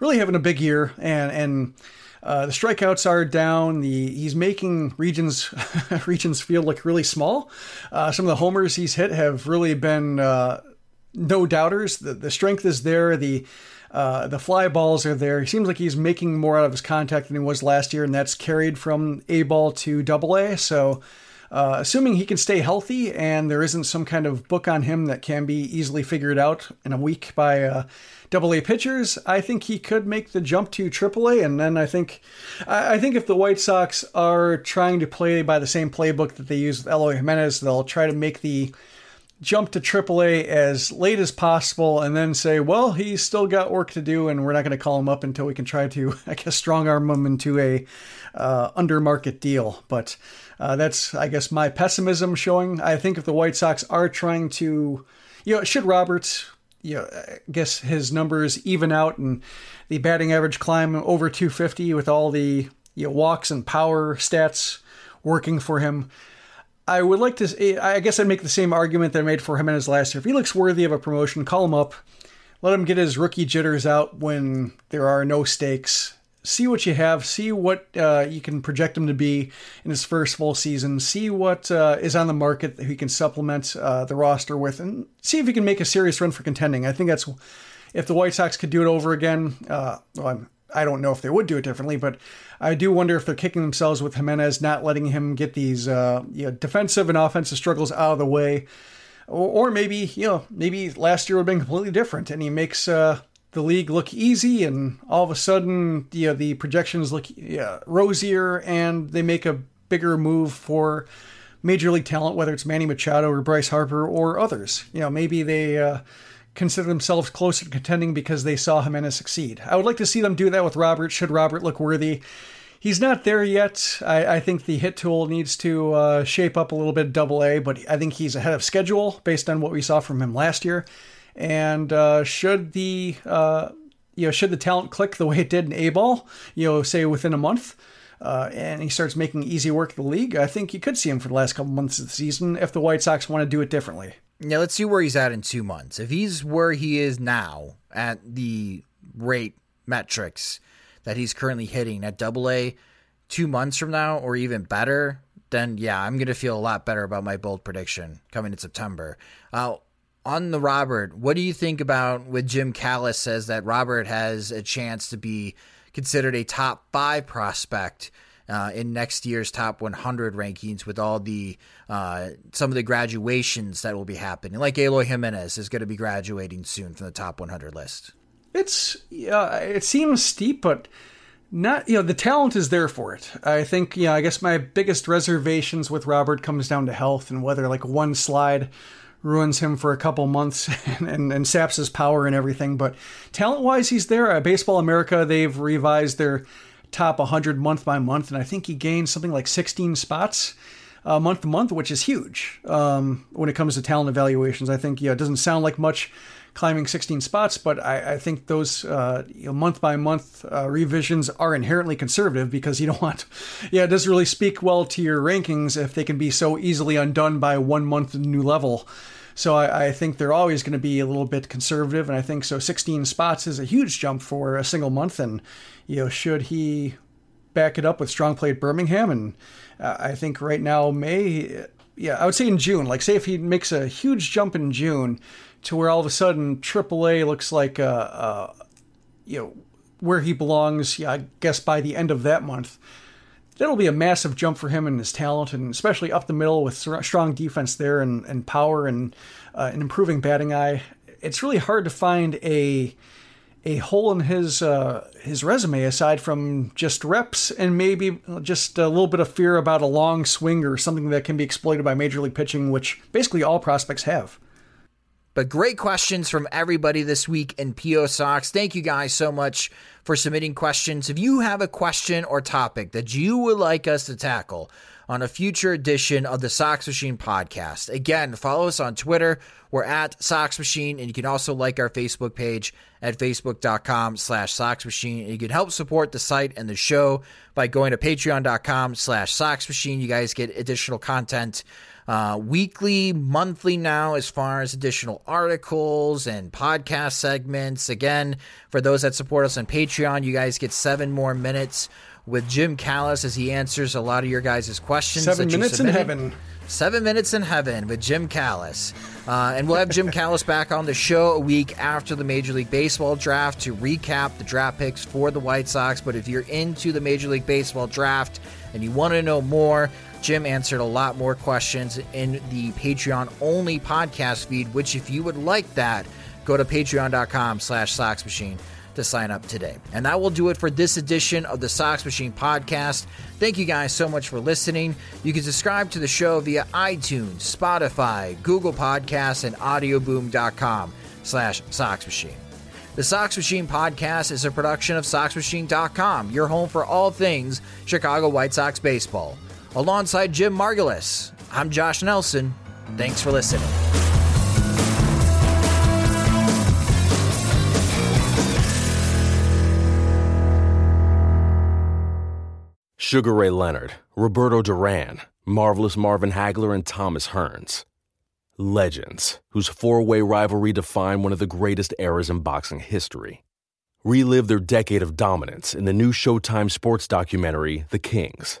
Really having a big year, and and uh, the strikeouts are down. The he's making Regions Regions Field look really small. Uh, some of the homers he's hit have really been uh, no doubters. The the strength is there. The uh, the fly balls are there. He seems like he's making more out of his contact than he was last year, and that's carried from A ball to Double A. So uh, assuming he can stay healthy and there isn't some kind of book on him that can be easily figured out in a week by uh, A pitchers, I think he could make the jump to triple A. And then I think, I think if the White Sox are trying to play by the same playbook that they use with Eloy Jimenez, they'll try to make the jump to AAA as late as possible and then say, well, he's still got work to do and we're not going to call him up until we can try to, I guess, strong arm him into a uh, under market deal. But uh, that's, I guess, my pessimism showing. I think if the White Sox are trying to, you know, should Roberts, you know, I guess his numbers even out and the batting average climb over 250 with all the you know, walks and power stats working for him. I would like to. I guess I'd make the same argument that I made for him in his last year. If he looks worthy of a promotion, call him up. Let him get his rookie jitters out when there are no stakes see what you have, see what uh, you can project him to be in his first full season, see what uh, is on the market that he can supplement uh, the roster with, and see if he can make a serious run for contending. I think that's if the White Sox could do it over again. Uh, well, I'm, I do not know if they would do it differently, but I do wonder if they're kicking themselves with Jimenez not letting him get these uh, you know, defensive and offensive struggles out of the way. Or, or, maybe, you know, maybe last year would have been completely different and he makes uh, the league look easy, and all of a sudden, you know, the projections look rosier, and they make a bigger move for major league talent, whether it's Manny Machado or Bryce Harper or others. You know, maybe they uh, consider themselves closer to contending because they saw Jimenez succeed. I would like to see them do that with Robert. Should Robert look worthy? He's not there yet. I, I think the hit tool needs to uh, shape up a little bit double A, but I think he's ahead of schedule based on what we saw from him last year. And uh, should the uh, you know should the talent click the way it did in A ball, you know, say within a month, uh, and he starts making easy work of the league, I think you could see him for the last couple months of the season if the White Sox want to do it differently. Yeah, let's see where he's at in two months. If he's where he is now at the rate metrics that he's currently hitting at double A two months from now or even better, then yeah, I'm going to feel a lot better about my bold prediction coming in September. Uh, on the Robert, what do you think about what Jim Callis says that Robert has a chance to be considered a top five prospect uh, in next year's top 100 rankings with all the uh, some of the graduations that will be happening, like Eloy Jimenez is going to be graduating soon from the top 100 list. It's uh, it seems steep, but not you know the talent is there for it. I think you know I guess my biggest reservations with Robert comes down to health and whether like one slide ruins him for a couple months and, and, and saps his power and everything. But talent wise, he's there. At Baseball America, they've revised their top 100 month by month, and I think he gained something like 16 spots uh, month to month, which is huge um, when it comes to talent evaluations. I think yeah, it doesn't sound like much climbing 16 spots, but I, I think those uh, you know, month by month uh, revisions are inherently conservative because you don't want, yeah, it doesn't really speak well to your rankings if they can be so easily undone by one month new level. So I, I think they're always going to be a little bit conservative, and I think so. 16 spots is a huge jump for a single month, and you know, should he back it up with strong play at Birmingham, and uh, I think right now May, yeah, I would say in June. Like, say if he makes a huge jump in June, to where all of a sudden AAA looks like a, a you know where he belongs. Yeah, I guess by the end of that month, that'll be a massive jump for him and his talent, and especially up the middle with strong defense there and, and power and uh, an improving batting eye. It's really hard to find a a hole in his uh, his resume aside from just reps and maybe just a little bit of fear about a long swing or something that can be exploited by major league pitching, which basically all prospects have. But great questions from everybody this week in PO Sox. Thank you guys so much for submitting questions. If you have a question or topic that you would like us to tackle on a future edition of the Sox Machine podcast, again, follow us on Twitter. We're at Sox Machine, and you can also like our Facebook page at facebook.com slash Sox Machine. You can help support the site and the show by going to patreon.com slash Sox Machine. You guys get additional content uh, weekly, monthly now, as far as additional articles and podcast segments. Again, for those that support us on Patreon, you guys get seven more minutes with Jim Callis as he answers a lot of your guys' questions. Seven minutes in heaven. Seven Minutes in Heaven with Jim Callis. Uh, and we'll have Jim Callis back on the show a week after the Major League Baseball draft to recap the draft picks for the White Sox. But if you're into the Major League Baseball draft and you want to know more, Jim answered a lot more questions in the Patreon only podcast feed, which if you would like that, go to patreon.com slash Sox Machine to sign up today. And that will do it for this edition of the Sox Machine podcast. Thank you guys so much for listening. You can subscribe to the show via iTunes, Spotify, Google Podcasts, and audioboom.com slash Sox Machine. The Sox Machine podcast is a production of SoxMachine.com, your home for all things Chicago White Sox baseball. Alongside Jim Margalus, I'm Josh Nelson. Thanks for listening. Sugar Ray Leonard, Roberto Duran, Marvelous Marvin Hagler, and Thomas Hearns. Legends, whose four way rivalry defined one of the greatest eras in boxing history. Relive their decade of dominance in the new Showtime sports documentary, The Kings,